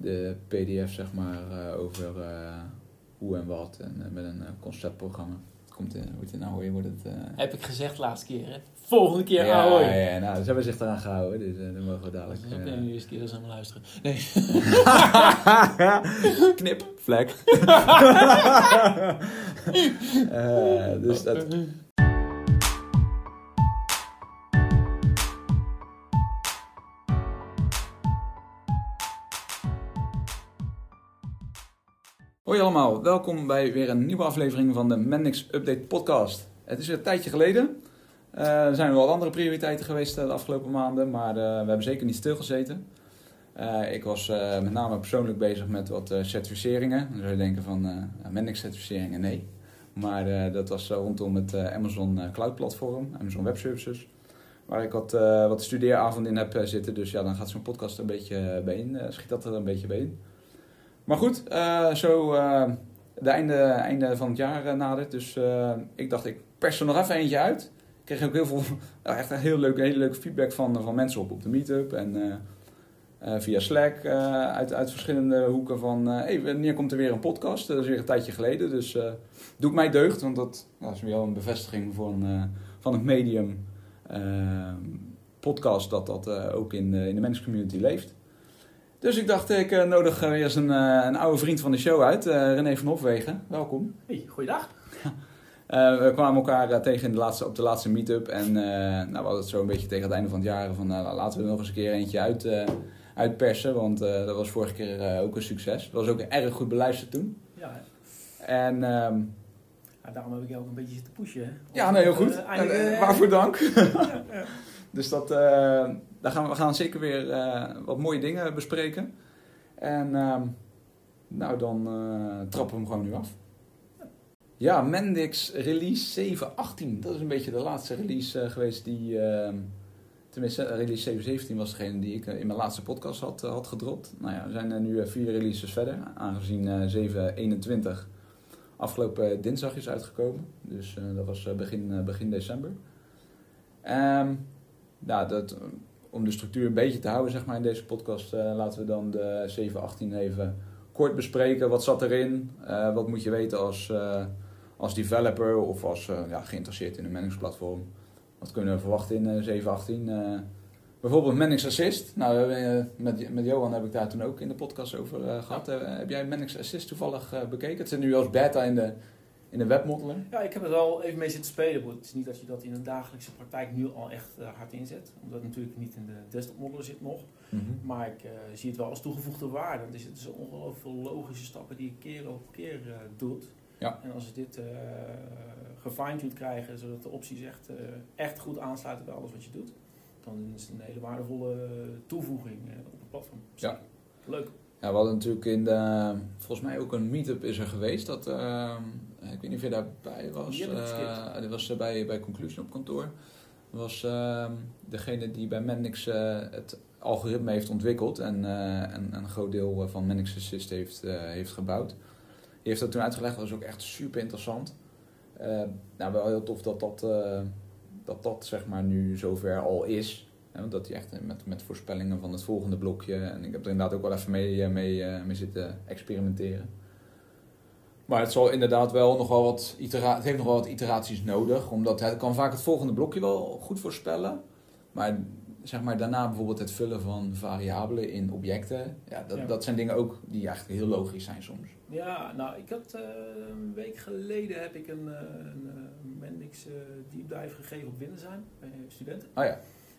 de pdf zeg maar eh, over eh, hoe en wat en eh, met een conceptprogramma. Komt in, nou weer, wordt het... Heb ik gezegd laatste keer, hè? Volgende keer, ja, ahoy. ja, ja, nou, ze hebben zich eraan gehouden, dus dan mogen we dadelijk... Je nu eens een keer eens aan me luisteren. Nee. Knip, vlek. Dus dat, Hoi allemaal, welkom bij weer een nieuwe aflevering van de Mendix Update podcast. Het is een tijdje geleden. Eh, er zijn wel andere prioriteiten geweest eh, de afgelopen maanden, maar eh, we hebben zeker niet stilgezeten. Eh, ik was met name persoonlijk bezig met wat certificeringen. Dan zou je denken van uh, Mendix certificeringen, nee. Maar dat was rondom het Amazon Cloud Platform, Amazon Web Services. Waar ik wat, wat in heb zitten. Dus ja, dan gaat zo'n podcast een beetje bij in. schiet dat er een beetje in. Maar goed, eh, zo uh, de einde, einde van het jaar uh, nadert. Dus uh, ik dacht, ik pers er nog even eentje uit. Ik kreeg ook heel veel, nou, echt heel leuke, hele leuke feedback van, van mensen op, op de meetup. En uh, via Slack uit, uit verschillende hoeken van... hey, wanneer komt er weer een podcast? Dat is weer een tijdje geleden. Dus doe ik mij deugd, want dat, is weer een bevestiging van, van het medium podcast... dat dat ook in, in de menscommunity leeft. Dus ik dacht, ik uh, nodig weer eens een, uh, een, oude vriend van de show uit, uh, René van Hofwegen. Welkom. Hey, goeiedag. we kwamen elkaar tegen in de laatste, op de laatste meetup en nou, we hadden het zo een beetje tegen het einde van het jaar van laten we er nog eens een keer eentje uit, uitpersen, want dat was vorige keer ook een succes. Dat was ook erg goed beluisterd toen. Ja, en, um, ja, daarom heb ik jou ook een beetje zitten pushen. Hè? Ja, nee, heel goed. Eindelijk, waarvoor dank. ja, ja. Dus dat, uh, daar gaan we, we gaan zeker weer uh, wat mooie dingen bespreken. En uh, nou, dan uh, trappen we hem gewoon nu af. Ja, Mendix release 7.18. Dat is een beetje de laatste release uh, geweest die... ehm, tenminste, release 7.17 was degene die ik in mijn laatste podcast had, had gedropt. Nou ja, we zijn nu vier releases verder. Aangezien 7.21 afgelopen dinsdag is uitgekomen. Dus dat was begin, begin december. Um, nou, dat, om de structuur een beetje te houden zeg maar, in deze podcast, uh, laten we dan de 718 even kort bespreken. Wat zat erin? Uh, wat moet je weten als, uh, als developer of als ja, geïnteresseerd in een managingsplatform? Wat kunnen we verwachten in 718? bijvoorbeeld Manix Assist. Nou, met, met Johan heb ik daar toen ook in de podcast over gehad. heb jij Manix Assist toevallig bekeken? Het zit nu als beta in de, in de webmodeler? Ja, ik heb het al even mee zitten spelen. Het is niet dat je dat in een dagelijkse praktijk nu al echt uh, hard inzet. Omdat het natuurlijk niet in de desktop modeler zit nog. Mm -hmm. Maar ik uh, zie het wel als toegevoegde waarde. Er zitten zo ongelooflijk veel logische stappen die je keer op keer uh, doet. Ja. En als we dit uh, gefine-tuned krijgen, zodat de opties echt, echt goed aansluiten bij alles wat je doet. Dan is het een hele waardevolle toevoeging op het platform. Ja. Leuk. Ja, we hadden natuurlijk in de, volgens mij ook een meetup is er geweest. Dat, uh, ik weet niet of je daarbij was. Die dat was bij, bij Conclusion op kantoor. Was uh, degene die bij Mendix het algoritme heeft ontwikkeld en, en, en, een groot deel van Mendix Assist heeft, heeft gebouwd. Die heeft dat toen uitgelegd, dat was ook echt super interessant. nou, wel heel tof dat dat, dat, dat zeg maar nu zover al is. Ja, dat hij echt met, met voorspellingen van het volgende blokje. En ik heb er inderdaad ook wel even mee, mee, mee zitten experimenteren. Maar het zal inderdaad wel nog wel wat itera het heeft nog wel wat iteraties nodig. Omdat het kan vaak het volgende blokje wel goed voorspellen. Maar zeg maar daarna bijvoorbeeld het vullen van variabelen in objecten. Ja, dat, Ja. dat zijn dingen ook die eigenlijk heel logisch zijn soms. Ja, nou, ik had eh, een week geleden heb ik een, eh, een eh, Mendix eh, deep dive gegeven op Windesign bij studenten. Oh ja,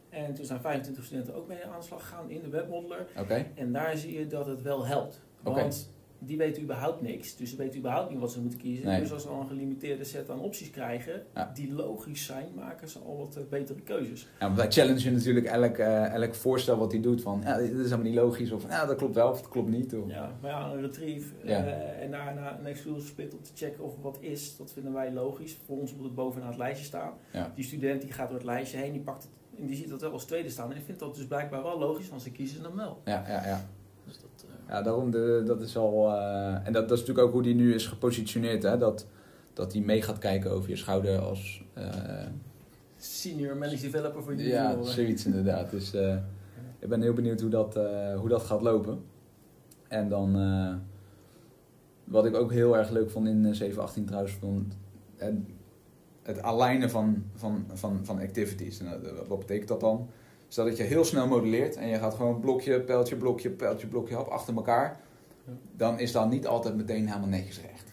En toen zijn 25 studenten ook mee aan de slag gegaan in de webmodeler. oké. En daar zie je dat het wel helpt. Want die weten überhaupt niks. Dus ze weten überhaupt niet wat ze moeten kiezen. Nee. Dus als ze al een gelimiteerde set aan opties krijgen, Ja. die logisch zijn, maken ze al wat eh, betere keuzes. Ja, wij challengen natuurlijk elk, eh, elk voorstel wat hij doet. Van ja, dit is helemaal niet logisch. Of ja, dat klopt wel of dat klopt niet. Of, Ja, maar ja, een retrieve Ja. eh, en daarna een exclusive split om te checken of wat is, dat vinden wij logisch. Voor ons moet het bovenaan het lijstje staan. Die student die gaat door het lijstje heen, die pakt het en die ziet dat wel als tweede staan. En die vindt dat dus blijkbaar wel logisch, want ze kiezen hem wel. ja, ja. ja. Eh, Ja, daarom, de, dat is al... eh, en dat, dat is natuurlijk ook hoe die nu is gepositioneerd. Hè? Dat, dat hij mee gaat kijken over je schouder als... eh, senior managed developer voor ja, individual. zoiets inderdaad. Dus eh, ik ben heel benieuwd hoe dat, eh, hoe dat gaat lopen. En dan, wat ik ook heel erg leuk vond in 718 trouwens, vond, het, het alignen van, van, van, van activities. En wat betekent dat dan? Stel dat je heel snel modelleert en je gaat gewoon blokje, pijltje, blokje, pijltje, blokje, hap achter elkaar. Dan is dat niet altijd meteen helemaal netjes recht.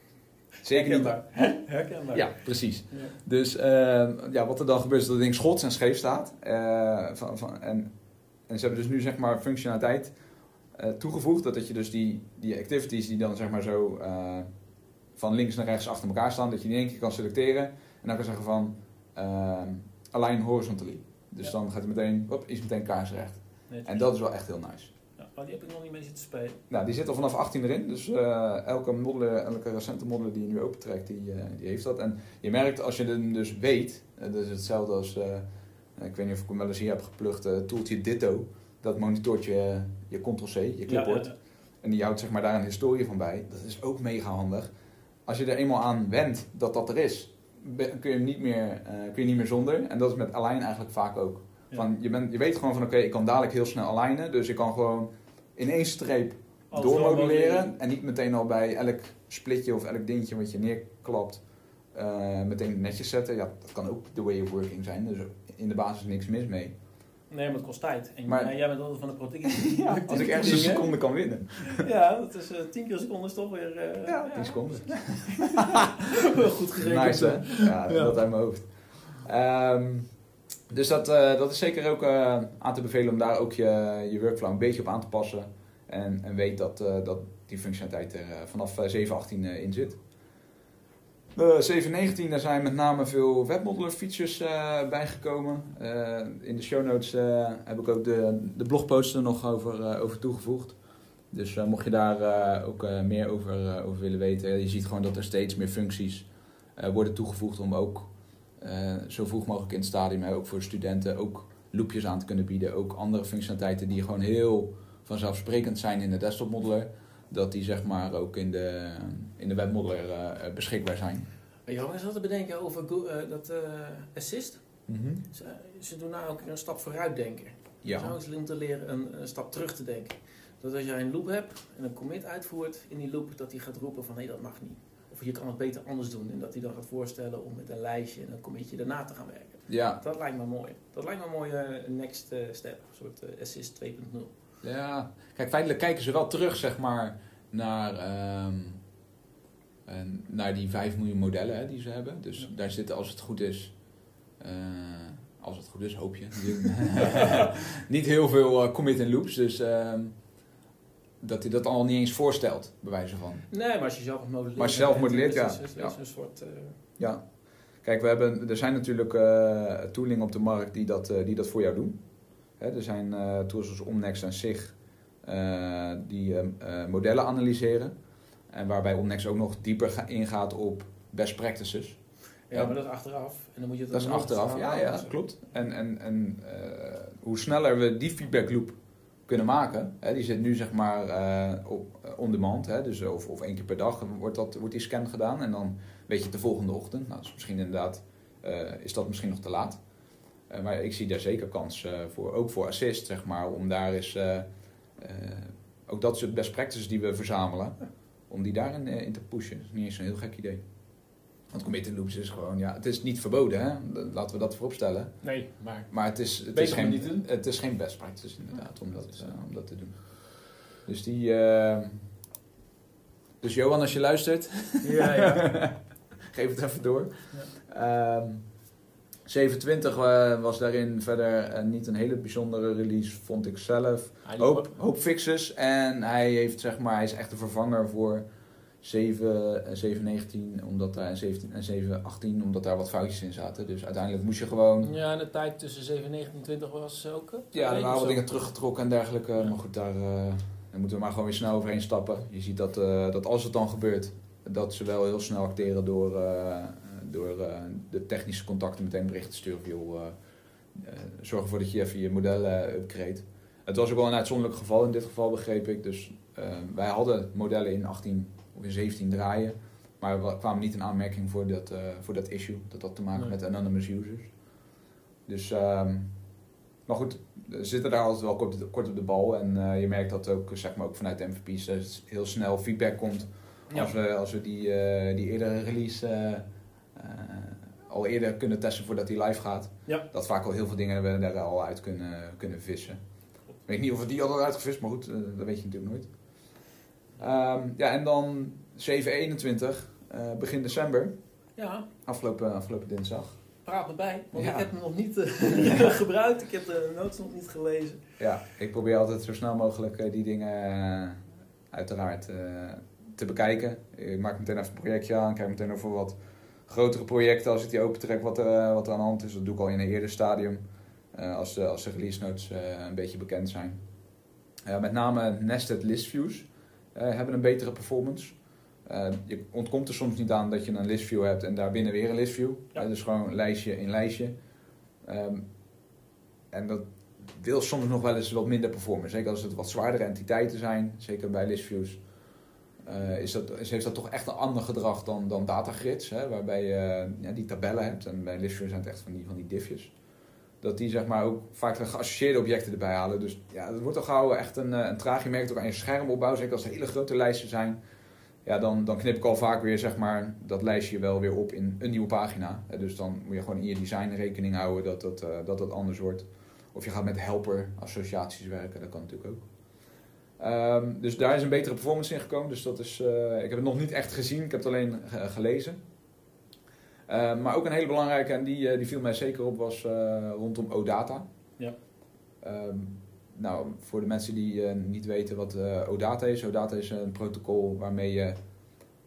Zeker Herkenbaar. niet. Herkenbaar. Ja, precies. Ja. Dus uh, ja, wat er dan gebeurt is dat het ding schots en scheef staat. Uh, van, van, en, en ze hebben dus nu zeg maar functionaliteit uh, toegevoegd. Dat, dat je dus die, die activities die dan zeg maar zo van links naar rechts achter elkaar staan. Dat je die in één keer kan selecteren. En dan kan zeggen van align horizontally. Dus ja. dan gaat hij meteen, op, is meteen kaarsrecht. Nee, en dat is wel echt heel nice. Oh, die heb ik nog niet mee zitten spelen. Nou, die zit al vanaf 18 erin. Dus uh, elke, modeler, elke recente modeler die je nu opentrekt, die, uh, die heeft dat. En je merkt als je het dus weet, uh, dat is hetzelfde als, ik weet niet of ik hem wel eens hier heb geplukt, uh, toeltje Ditto. Dat monitort je, je Ctrl-C, je clipboard. Ja, en die houdt zeg maar daar een historie van bij. Dat is ook mega handig. Als je er eenmaal aan wendt dat dat er is, kun je, niet meer, kun je niet meer zonder. En dat is met Align eigenlijk vaak ook. Van, je, bent, je weet gewoon van oké, ik kan dadelijk heel snel alignen. Dus ik kan gewoon in één streep doormoduleren. En niet meteen al bij elk splitje of elk dingetje wat je neerklapt uh, meteen netjes zetten. Ja, dat kan ook de way of working zijn. Dus in de basis niks mis mee. Nee, maar het kost tijd. En maar, jij bent altijd van de protectie. ja, als ik ergens een seconde kan winnen. ja, dat is uh, tien keer seconde is toch weer... Uh, ja, tien seconden. Goed gerekend. Nice, hè? Ja, ja, dat uit mijn hoofd. Um, dus dat, uh, dat is zeker ook aan te bevelen om daar ook je, je workflow een beetje op aan te passen. En, en weet dat, dat die functionaliteit er vanaf 7.18 in zit. 7.19 daar zijn met name veel webmodeler features bijgekomen. in de show notes heb ik ook de, de blogposts er nog over, over toegevoegd. Dus mocht je daar ook meer over, over willen weten, je ziet gewoon dat er steeds meer functies worden toegevoegd om ook uh, zo vroeg mogelijk in het stadium, ook voor studenten, ook loopjes aan te kunnen bieden. Ook andere functionaliteiten die gewoon heel vanzelfsprekend zijn in de desktop modeler, dat die zeg maar ook in de, in de webmodeler uh, beschikbaar zijn. Is wat te bedenken over uh, dat assist. Mm -hmm. ze, ze, doen nou ook een stap vooruit denken. Ja. Om te leren een, een, stap terug te denken. Dat als jij een loop hebt en een commit uitvoert in die loop, dat die gaat roepen van nee dat mag niet je kan het beter anders doen. En dat hij dan gaat voorstellen om met een lijstje en een committee daarna te gaan werken. Ja. Dat lijkt me mooi. Dat lijkt me een mooie next eh, step. Een soort assist 2.0. Ja, kijk, feitelijk kijken ze wel terug, zeg maar, naar, um, naar die 5 miljoen modellen hè, die ze hebben. Dus daar zitten, als het goed is, uh, als het goed is, hoop je, niet heel veel commit en loops. Dus um, dat hij dat al niet eens voorstelt, bij wijze van. Nee, maar als je zelf modelleert. Maar als je zelf modelleert, ja. Is, ja. een soort, uh... Ja. Kijk, we hebben, er zijn natuurlijk tooling op de markt die dat, die dat voor jou doen. Hè, er zijn tools zoals Omnex en SIG die modellen analyseren. En waarbij Omnex ook nog dieper ingaat op best practices. Ja, maar dat is achteraf. En dan moet je dat is achteraf, ja, ja, klopt. En, en, en hoe sneller we die feedback loop kunnen maken. Hè, die zit nu zeg maar uh, op on demand, hè, dus of, of één keer per dag wordt, dat, wordt die scan gedaan en dan weet je het de volgende ochtend. Nou, dus misschien inderdaad uh, is dat misschien nog te laat. Maar ik zie daar zeker kans voor, ook voor assist, zeg maar, om daar eens, ook dat soort best practices die we verzamelen, om die daarin in te pushen. Dat is niet eens een heel gek idee. Want committed loops is gewoon, ja, het is niet verboden, hè? laten we dat vooropstellen. Nee, maar. Maar het is, het is, geen, het is geen best practice inderdaad om, dat, uh, om dat te doen. Dus die. Uh, dus Johan, als je luistert, ja, ja. geef het even door. Ja. Um, ehm, 27 uh, eh, was daarin verder niet een hele bijzondere release, vond ik zelf. Hoop, hoop fixes en hij heeft zeg maar, hij is echt een vervanger voor 7, 7, 19, omdat daar, en 17 en 7, 18, omdat daar wat foutjes in zaten. Dus uiteindelijk moest je gewoon... Ja, en de tijd tussen 7, 19 en 20 was ook... Ja, er waren wat dingen teruggetrokken en dergelijke. Ja. Maar goed, daar, uh, daar moeten we maar gewoon weer snel overheen stappen. Je ziet dat, dat als het dan gebeurt, dat ze wel heel snel acteren door, uh, door de technische contacten meteen berichten te sturen. Joh, zorg ervoor dat je even je model upgrade. Het was ook wel een uitzonderlijk geval in dit geval, begreep ik. Dus wij hadden modellen in 18 of 17 draaien. Maar we kwamen niet in aanmerking voor dat, uh, voor dat issue. Dat had te maken met anonymous users. Dus um, maar goed, we zitten daar altijd wel kort, kort op de bal. En je merkt dat ook, zeg maar, ook vanuit de MVP's heel snel feedback komt. Als, we, als we die, die eerdere release al eerder kunnen testen voordat die live gaat. Ja. Dat vaak al heel veel dingen we daar al uit kunnen, kunnen vissen. Ik weet niet of we die al uitgevist, maar goed, dat weet je natuurlijk nooit. Ehm, ja, en dan 721, uh, begin december. Ja. Afgelopen, afgelopen dinsdag. Praat me bij, want ik heb hem nog niet uh, gebruikt. Ik heb de notes nog niet gelezen. Ja, ik probeer altijd zo snel mogelijk uh, die dingen uiteraard te bekijken. Ik maak meteen even een projectje aan, kijk meteen over wat grotere projecten als ik die opentrek wat er, wat er aan de hand is. Dat doe ik al in een eerder stadium. als, de, als de release notes een beetje bekend zijn. met name Nested List Views. Eh, hebben een betere performance. Uh, je ontkomt er soms niet aan dat je een list view hebt en daarbinnen weer een list view. Ja. Uh, dus gewoon lijstje in lijstje. Um, en dat wil soms nog wel eens wat minder performen. Zeker als het wat zwaardere entiteiten zijn, zeker bij listviews. Uh, is dat, is, heeft dat toch echt een ander gedrag dan, dan datagrids, hè, waarbij je ja, die tabellen hebt. En bij listviews zijn het echt van die, van die diffjes dat die zeg maar ook vaak geassocieerde objecten erbij halen. Dus ja, het wordt al gauw echt een, eh, een traag. Je merkt ook aan je schermopbouw, zeker als het hele grote lijsten zijn. Ja, dan, dan knip ik al vaak weer zeg maar, dat lijstje wel weer op in een nieuwe pagina. Dus dan moet je gewoon in je design rekening houden dat dat, uh, dat, dat anders wordt. Of je gaat met helper associaties werken, dat kan natuurlijk ook. Um, dus daar is een betere performance in gekomen. Dus dat is, uh, ik heb het nog niet echt gezien, ik heb het alleen gelezen. Uh, maar ook een hele belangrijke, en die, uh, die viel mij zeker op, was uh, rondom OData. Ja. Um, nou, voor de mensen die niet weten wat OData is. OData is een protocol waarmee je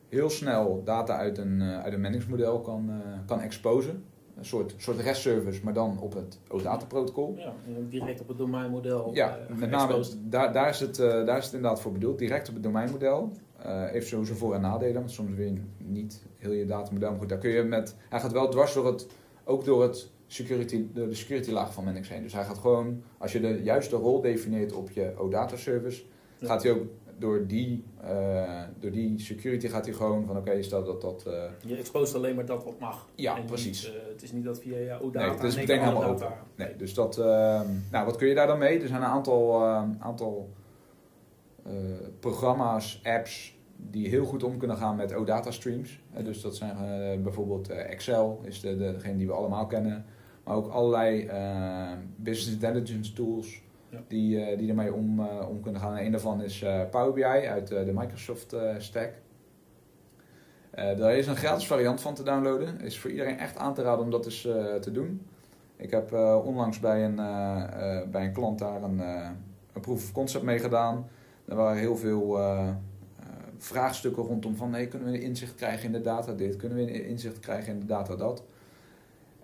heel snel data uit een, uit een manningsmodel kan, kan exposen. Een soort, soort REST-service, maar dan op het OData-protocol. Ja, direct op het domeinmodel. Ja, met name daar, daar, is het, daar is het inderdaad voor bedoeld. Direct op het domeinmodel. Uh, heeft sowieso voor- en nadelen, want soms je niet heel je datamodel. Maar goed, daar kun je met. Hij gaat wel dwars door het. Ook door het security, de, de security laag van Mendix heen. Dus hij gaat gewoon, als je de juiste rol definieert op je OData service, ja. gaat hij ook door die, uh, door die security gaat hij gewoon van oké, okay, stel dat dat. Uh, je exposeert alleen maar dat wat mag. Ja, en precies. Niet, het is niet dat via je OData. Nee, het is meteen helemaal open. Nee, dus dat. ehm, nou, wat kun je daar dan mee? Er zijn een aantal, aantal programma's, apps die heel goed om kunnen gaan met OData streams. dus dat zijn bijvoorbeeld Excel, is de, de, degene die we allemaal kennen. Maar ook allerlei uh, business intelligence tools die, die ermee om, om kunnen gaan. En een daarvan is Power BI uit de Microsoft stack. daar is een gratis variant van te downloaden. Is voor iedereen echt aan te raden om dat eens te doen. Ik heb onlangs bij een, bij een klant daar een, een proof of concept mee gedaan. Er waren heel veel vraagstukken rondom van nee, kunnen we inzicht krijgen in de data dit, kunnen we inzicht krijgen in de data dat.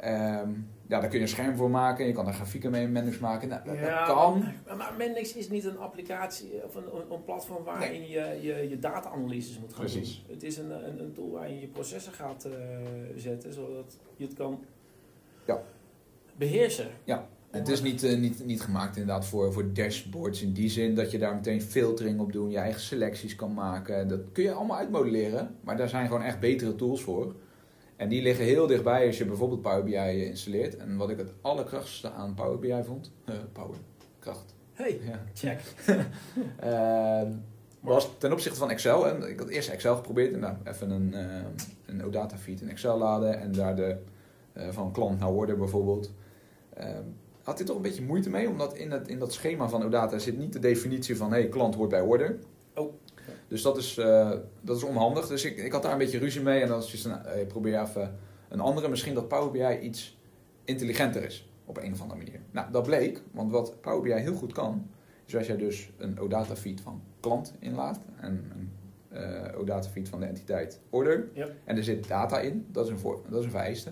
Um, ja, daar kun je een scherm voor maken, je kan er grafieken mee in Mendix maken. Nou, ja, dat kan. Maar, maar Mendix is niet een applicatie of een, een platform waarin nee. je, je, je data-analyses moet gaan Precies. doen. Het is een, een, een tool waarin je processen gaat uh, zetten, zodat je het kan ja. beheersen. Ja. Het is niet, uh, niet, niet gemaakt inderdaad voor, voor dashboards in die zin dat je daar meteen filtering op doet, je eigen selecties kan maken. Dat kun je allemaal uitmodelleren, maar daar zijn gewoon echt betere tools voor. En die liggen heel dichtbij als je bijvoorbeeld Power BI installeert. En wat ik het allerkrachtigste aan Power BI vond, uh, Power, kracht. Hey, ja. check. uh, was ten opzichte van Excel, en ik had eerst Excel geprobeerd en nou, even een, uh, een OData feed in Excel laden en daar de, van klant naar order bijvoorbeeld had hij toch een beetje moeite mee, omdat in, het, in dat schema van OData zit niet de definitie van hey, klant hoort bij order. Dus dat is, uh, dat is onhandig. Dus ik, ik had daar een beetje ruzie mee en dan is nou, hey, probeer even een andere. Misschien dat Power BI iets intelligenter is op een of andere manier. Nou, dat bleek, want wat Power BI heel goed kan, is als jij dus een OData feed van klant inlaat en een uh, OData feed van de entiteit order yep. en er zit data in, dat is een, voor, dat is een vereiste.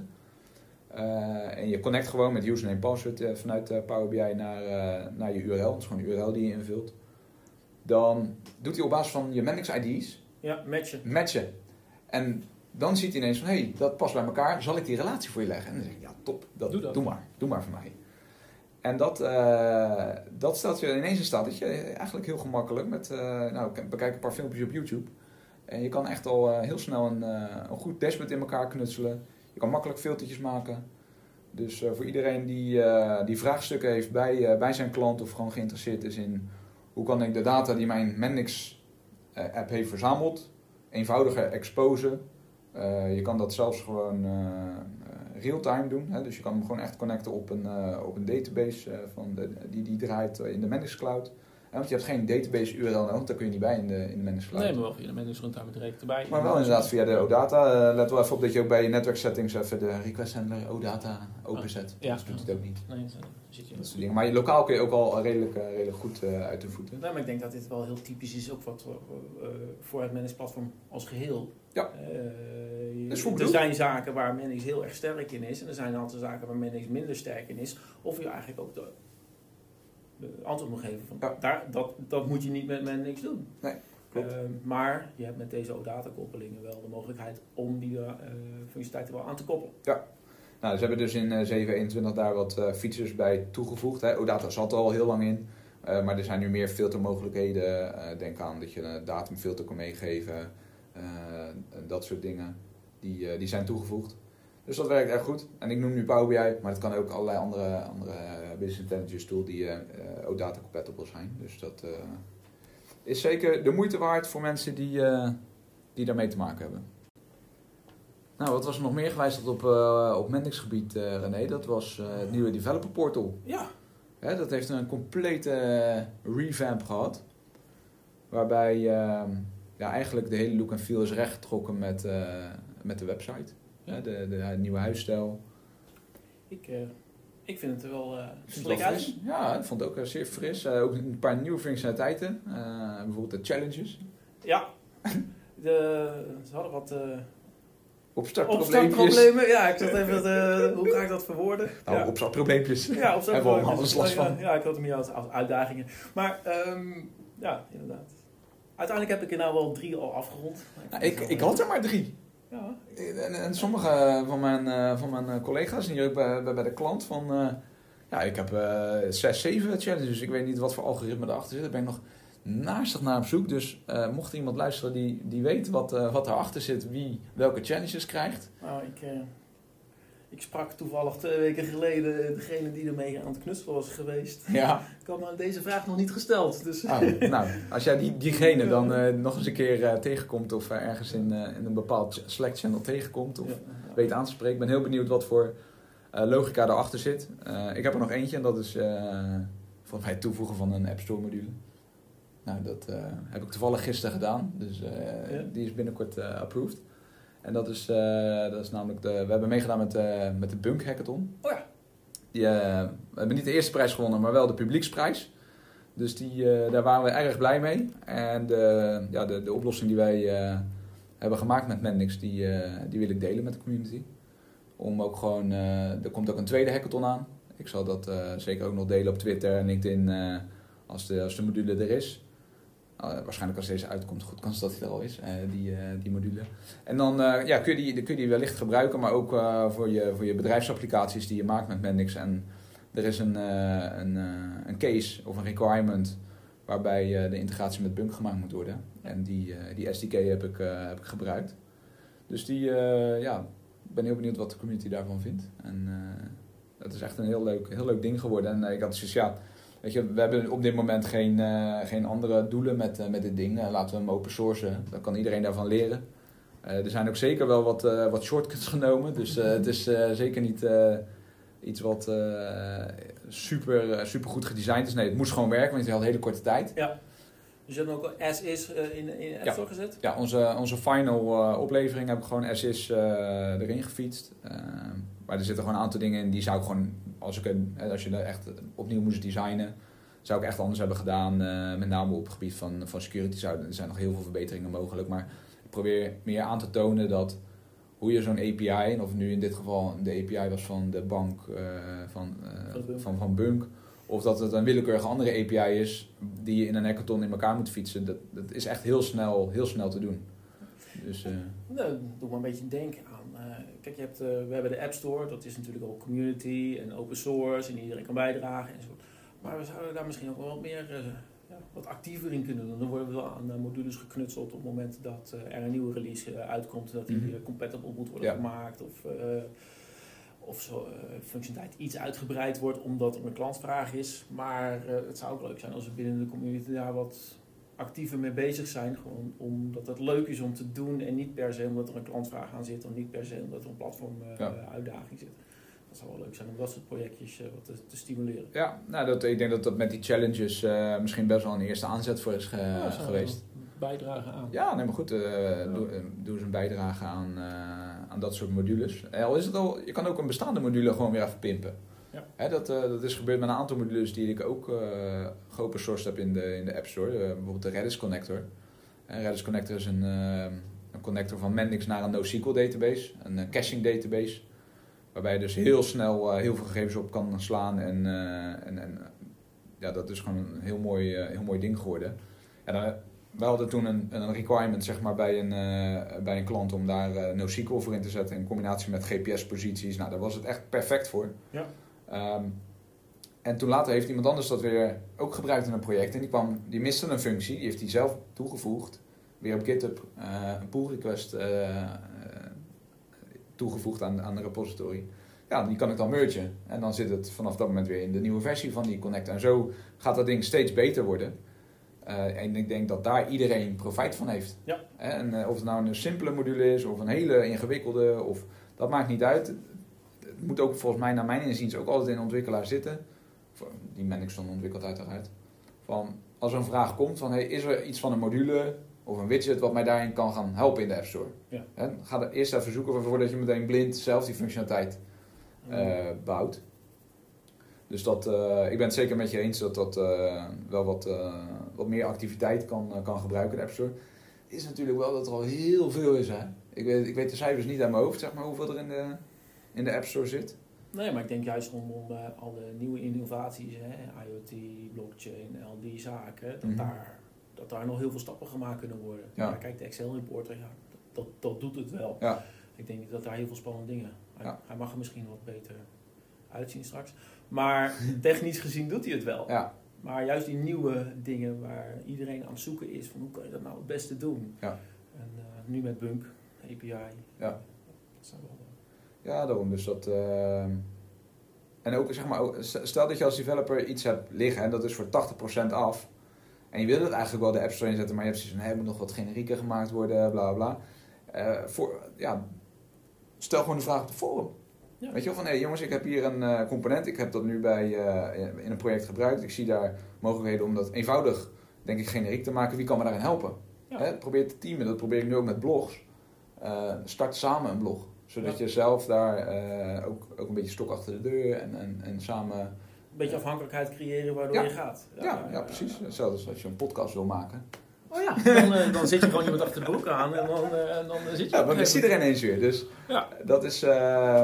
Uh, en je connect gewoon met username en password vanuit Power BI naar, naar je URL. Dat is gewoon een URL die je invult. Dan doet hij op basis van je Mendix ID's... Ja, matchen. Matchen. En dan ziet hij ineens van, hé, hey, dat past bij elkaar. Zal ik die relatie voor je leggen? En dan zeg ik, ja, top. Dat, doe, dat. doe maar. Doe maar voor mij. En dat, dat stelt je ineens in staat dat je eigenlijk heel gemakkelijk met... nou, bekijk een paar filmpjes op YouTube. En je kan echt al heel snel een, een goed dashboard in elkaar knutselen... Je kan makkelijk filtertjes maken. Dus voor iedereen die, die vraagstukken heeft bij, bij zijn klant of gewoon geïnteresseerd is in hoe kan ik de data die mijn Mendix app heeft verzameld, eenvoudiger exposen. je kan dat zelfs gewoon real-time doen. Hè? Dus je kan hem gewoon echt connecten op een, op een database van de, die, die draait in de Mendix Cloud want je hebt geen database URL nodig, daar kun je niet bij in de, in de Managed Cloud. Nee, maar wel via de Managed Runtime direct erbij. Maar wel inderdaad via de OData. Uh, let wel even op dat je ook bij je network settings even de request handler OData openzet. Oh, ja. Dat doet het ook niet. Nee, dat zit je dat soort dingen. Maar je, lokaal kun je ook al redelijk, uh, redelijk goed uh, uit de voeten. Nee, maar ik denk dat dit wel heel typisch is ook wat, voor het managed platform als geheel. Ja. er zijn zaken waar Manage heel erg sterk in is en er zijn een aantal zaken waar Manage minder sterk in is. Of je eigenlijk ook de antwoord moet geven. Van, daar, dat, dat moet je niet met, met niks doen. Nee, klopt. Uh, maar je hebt met deze OData-koppelingen wel de mogelijkheid om die uh, functionaliteiten wel aan te koppelen. Ja. Nou, ze hebben dus in uh, 721 daar wat uh, features bij toegevoegd. Hè. OData zat er al heel lang in. Uh, maar er zijn nu meer filtermogelijkheden. denk aan dat je een datumfilter kan meegeven. dat soort dingen. Die, die zijn toegevoegd. Dus dat werkt echt goed. En ik noem nu Power BI, maar het kan ook allerlei andere, andere business intelligence tools die uh, OData compatible zijn. Dus dat uh, is zeker de moeite waard voor mensen die, uh, die daarmee te maken hebben. Nou, wat was er nog meer gewijzigd op, op Mendix gebied, René? Dat was het nieuwe developer portal. Ja. Hè, dat heeft een complete revamp gehad. Waarbij ja, eigenlijk de hele look en feel is rechtgetrokken met, met de website. Ja, de, de, nieuwe huisstijl. Ik, uh, ik vind het er wel uh, slik uit. Ja, ik vond het ook uh, zeer fris. Uh, ook een paar nieuwe functionaliteiten. bijvoorbeeld de challenges. Ja, de, ze hadden wat... Opstartproblemen, ja. Ik zat even, te, hoe ga ik dat verwoorden? Nou, ja. opstartprobleempjes. Ja, opstartprobleempjes. Hebben we last van. Ja, ik had hem hier als, als uitdagingen. Maar, um, ja, inderdaad. Uiteindelijk heb ik er nou wel drie al afgerond. Nou, ik, ik had er maar drie. Ja. En, en sommige van mijn, uh, van mijn collega's, die ook bij, bij, bij de klant, van uh, ja, ik heb uh, zes, zeven challenges, dus ik weet niet wat voor algoritme erachter zit. Daar ben ik nog naastig naar op zoek. Dus mocht er iemand luisteren die, die weet wat, wat erachter zit, wie welke challenges krijgt. Nou, ik, ik sprak toevallig twee weken geleden degene die ermee aan het knutselen was geweest. Ja. Ik had me deze vraag nog niet gesteld. Dus. Oh, nou, als jij die, diegene dan uh, nog eens een keer uh, tegenkomt of uh, ergens in, in een bepaald Slack channel tegenkomt of ja, weet aan te spreken. Ik ben heel benieuwd wat voor logica erachter zit. ik heb er nog eentje en dat is van het toevoegen van een App Store module. Nou, dat heb ik toevallig gisteren gedaan, dus ja. die is binnenkort approved. En dat is, uh, dat is namelijk de. We hebben meegedaan met, uh, met de Bunk Hackathon. Oh ja. Die, uh, we hebben niet de eerste prijs gewonnen, maar wel de publieksprijs. Dus die, daar waren we erg blij mee. En de, ja, de, de oplossing die wij hebben gemaakt met Mendix, die, die wil ik delen met de community. Om ook gewoon. er komt ook een tweede hackathon aan. Ik zal dat zeker ook nog delen op Twitter en LinkedIn als, de, als de module er is. Uh, waarschijnlijk als deze uitkomt, goed kans dat hij er al is, uh, die, uh, die module. En dan ja, kun, je die, kun je die wellicht gebruiken, maar ook voor, je, voor je bedrijfsapplicaties die je maakt met Mendix. En er is een, een, een case of een requirement waarbij de integratie met Bunk gemaakt moet worden. En die, die SDK heb ik, heb ik gebruikt. Dus die, ja, ben heel benieuwd wat de community daarvan vindt. En dat is echt een heel leuk, heel leuk ding geworden. En ik had dus ja Weet je, we hebben op dit moment geen, uh, geen andere doelen met, uh, met dit ding. Uh, laten we hem open sourcen. Dan kan iedereen daarvan leren. er zijn ook zeker wel wat, wat shortcuts genomen. Dus het is zeker niet iets wat super, super goed gedesigned is. Nee, het moest gewoon werken, want het had een hele korte tijd. Ja. Dus je hebt hem ook as is in, in App Store gezet? Ja, onze, onze final oplevering heb ik gewoon as is erin gefietst. maar er zitten gewoon een aantal dingen in die zou ik gewoon als, ik als je er echt opnieuw moest designen, zou ik echt anders hebben gedaan. Uh, met name op het gebied van, van security zou, er zijn nog heel veel verbeteringen mogelijk. Maar ik probeer meer aan te tonen dat hoe je zo'n API, of nu in dit geval de API was van de bank uh, van, uh, van, van Bunk, of dat het een willekeurige andere API is die je in een hackathon in elkaar moet fietsen, dat, dat is echt heel snel, heel snel te doen. Dus, nou, doe maar een beetje denken aan. Kijk, je hebt, uh, we hebben de App Store, dat is natuurlijk ook community en open source en iedereen kan bijdragen en zo. Maar we zouden daar misschien ook wel wat meer, ja, wat actiever in kunnen doen. Dan worden we wel aan modules geknutseld op het moment dat er een nieuwe release uitkomt, dat die mm -hmm. compatible moet worden ja. gemaakt. Of, of zo, uh, functionaliteit iets uitgebreid wordt omdat er een klantvraag is. Maar het zou ook leuk zijn als we binnen de community daar wat actiever mee bezig zijn. Gewoon omdat het leuk is om te doen en niet per se omdat er een klantvraag aan zit. Of niet per se omdat er een platform uitdaging zit dat zou wel leuk zijn om dat soort projectjes uh, wat te, te, stimuleren. Ja, nou, dat, ik denk dat dat met die challenges uh, misschien best wel een eerste aanzet voor is ge ja, geweest. Bijdragen aan. Ja, nee, maar goed. Uh, ja. doe, doe eens een bijdrage aan, aan dat soort modules. al is het al, je kan ook een bestaande module gewoon weer even pimpen. Hè, dat, dat is gebeurd met een aantal modules die ik ook geopen sourced heb in de, in de App Store. bijvoorbeeld de Redis Connector. En Redis Connector is een, een connector van Mendix naar een NoSQL database, een caching database. Waarbij je dus heel snel uh, heel veel gegevens op kan slaan. En, uh, en, en ja, dat is gewoon een heel mooi, uh, heel mooi ding geworden. En we hadden toen een, een requirement zeg maar, bij, een, bij een klant om daar NoSQL voor in te zetten in combinatie met GPS-posities. Nou, daar was het echt perfect voor. Ja. Um, en toen later heeft iemand anders dat weer ook gebruikt in een project. En die, kwam, die miste een functie, die heeft hij zelf toegevoegd. Weer op GitHub een pull request toegevoegd aan, aan de repository. Ja, die kan ik dan mergen. En dan zit het vanaf dat moment weer in de nieuwe versie van die Connect. En zo gaat dat ding steeds beter worden. Uh, en ik denk dat daar iedereen profijt van heeft. Ja. En uh, of het nou een simpele module is of een hele ingewikkelde, of, dat maakt niet uit. Het moet ook volgens mij, naar mijn inziens, ook altijd in de ontwikkelaar zitten. Die Mendixon ontwikkelt uiteraard. Van, als er een vraag komt van, hey, is er iets van een module of een widget wat mij daarin kan gaan helpen in de App Store. Ja. ga er eerst even zoeken voordat je meteen blind zelf die functionaliteit uh, bouwt. Dus dat, uh, ik ben het zeker met je eens dat dat uh, wel wat, wat meer activiteit kan, kan gebruiken in de App Store. Is natuurlijk wel dat er al heel veel is. Hè? Ik, weet, ik weet de cijfers niet aan mijn hoofd, zeg maar, hoeveel er in de, in de App Store zit. Nee, maar ik denk juist rondom alle nieuwe innovaties, hè, IoT, blockchain, al die zaken, dat mhm. daar dat daar nog heel veel stappen gemaakt kunnen worden. Ja. kijk, de Excel importer, ja, dat, dat, doet het wel. Ja. Ik denk dat daar heel veel spannende dingen. Hij, hij mag er misschien wat beter uitzien straks. Maar technisch gezien doet hij het wel. Ja. Maar juist die nieuwe dingen waar iedereen aan het zoeken is van hoe kan je dat nou het beste doen. Ja. En uh, nu met Bunk, API. Ja. Dat zijn wel, ja, daarom. Dus dat. Uh, en ook zeg maar, stel dat je als developer iets hebt liggen en dat is voor 80% af. En je wil het eigenlijk wel de App Store inzetten, maar je hebt zoiets van, hey, moet nog wat generieker gemaakt worden, bla bla. Uh, voor, ja, stel gewoon de vraag op de forum. Ja. Weet je wel, van hé hey, jongens, ik heb hier een uh, component, ik heb dat nu bij, uh, in een project gebruikt. Ik zie daar mogelijkheden om dat eenvoudig, denk ik, generiek te maken. Wie kan me daarin helpen? Ja. Hè, probeer te teamen, dat probeer ik nu ook met blogs. start samen een blog, zodat je zelf daar ook, ook een beetje stok achter de deur en, en, en samen een beetje afhankelijkheid creëren waardoor je gaat. Ja, ja, ja precies. Hetzelfde als je een podcast wil maken. Oh ja, dan, uh, dan zit je gewoon iemand achter de broek aan en dan, uh, dan zit je... Ja, dan is iedereen eens weer. Dus ja. dat, is, uh,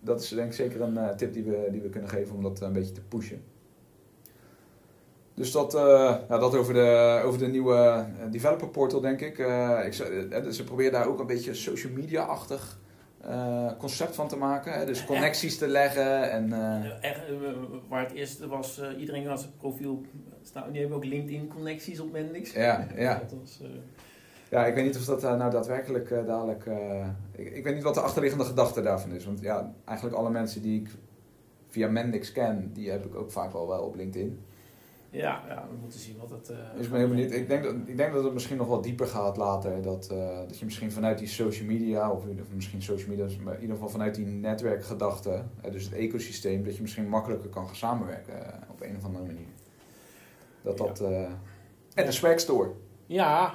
dat is denk ik zeker een tip die we, die we kunnen geven om dat een beetje te pushen. Dus dat, ja, dat over, de, over de nieuwe developer portal denk ik. ik ze proberen daar ook een beetje social media-achtig uh, concept van te maken. Hè? Dus connecties te leggen. En, uh... Echt, eh, waar het eerste was, uh, iedereen had zijn profiel staan. Die hebben ook LinkedIn-connecties op Mendix. Ja, ja. Was, ja, ik weet niet of dat nou daadwerkelijk dadelijk... Ik, ik, weet niet wat de achterliggende gedachte daarvan is. Want ja, eigenlijk alle mensen die ik via Mendix ken, die heb ik ook vaak wel wel op LinkedIn. Ja, ja, we moeten zien wat het... Uh, is me helemaal niet. Ik denk, dat, ik denk dat het misschien nog wat dieper gaat later. Dat, uh, dat je misschien vanuit die social media, of, of misschien social media, maar in ieder geval vanuit die netwerkgedachte, uh, dus het ecosysteem, dat je misschien makkelijker kan gaan samenwerken op een of andere manier. Dat dat... en de swag store. Ja.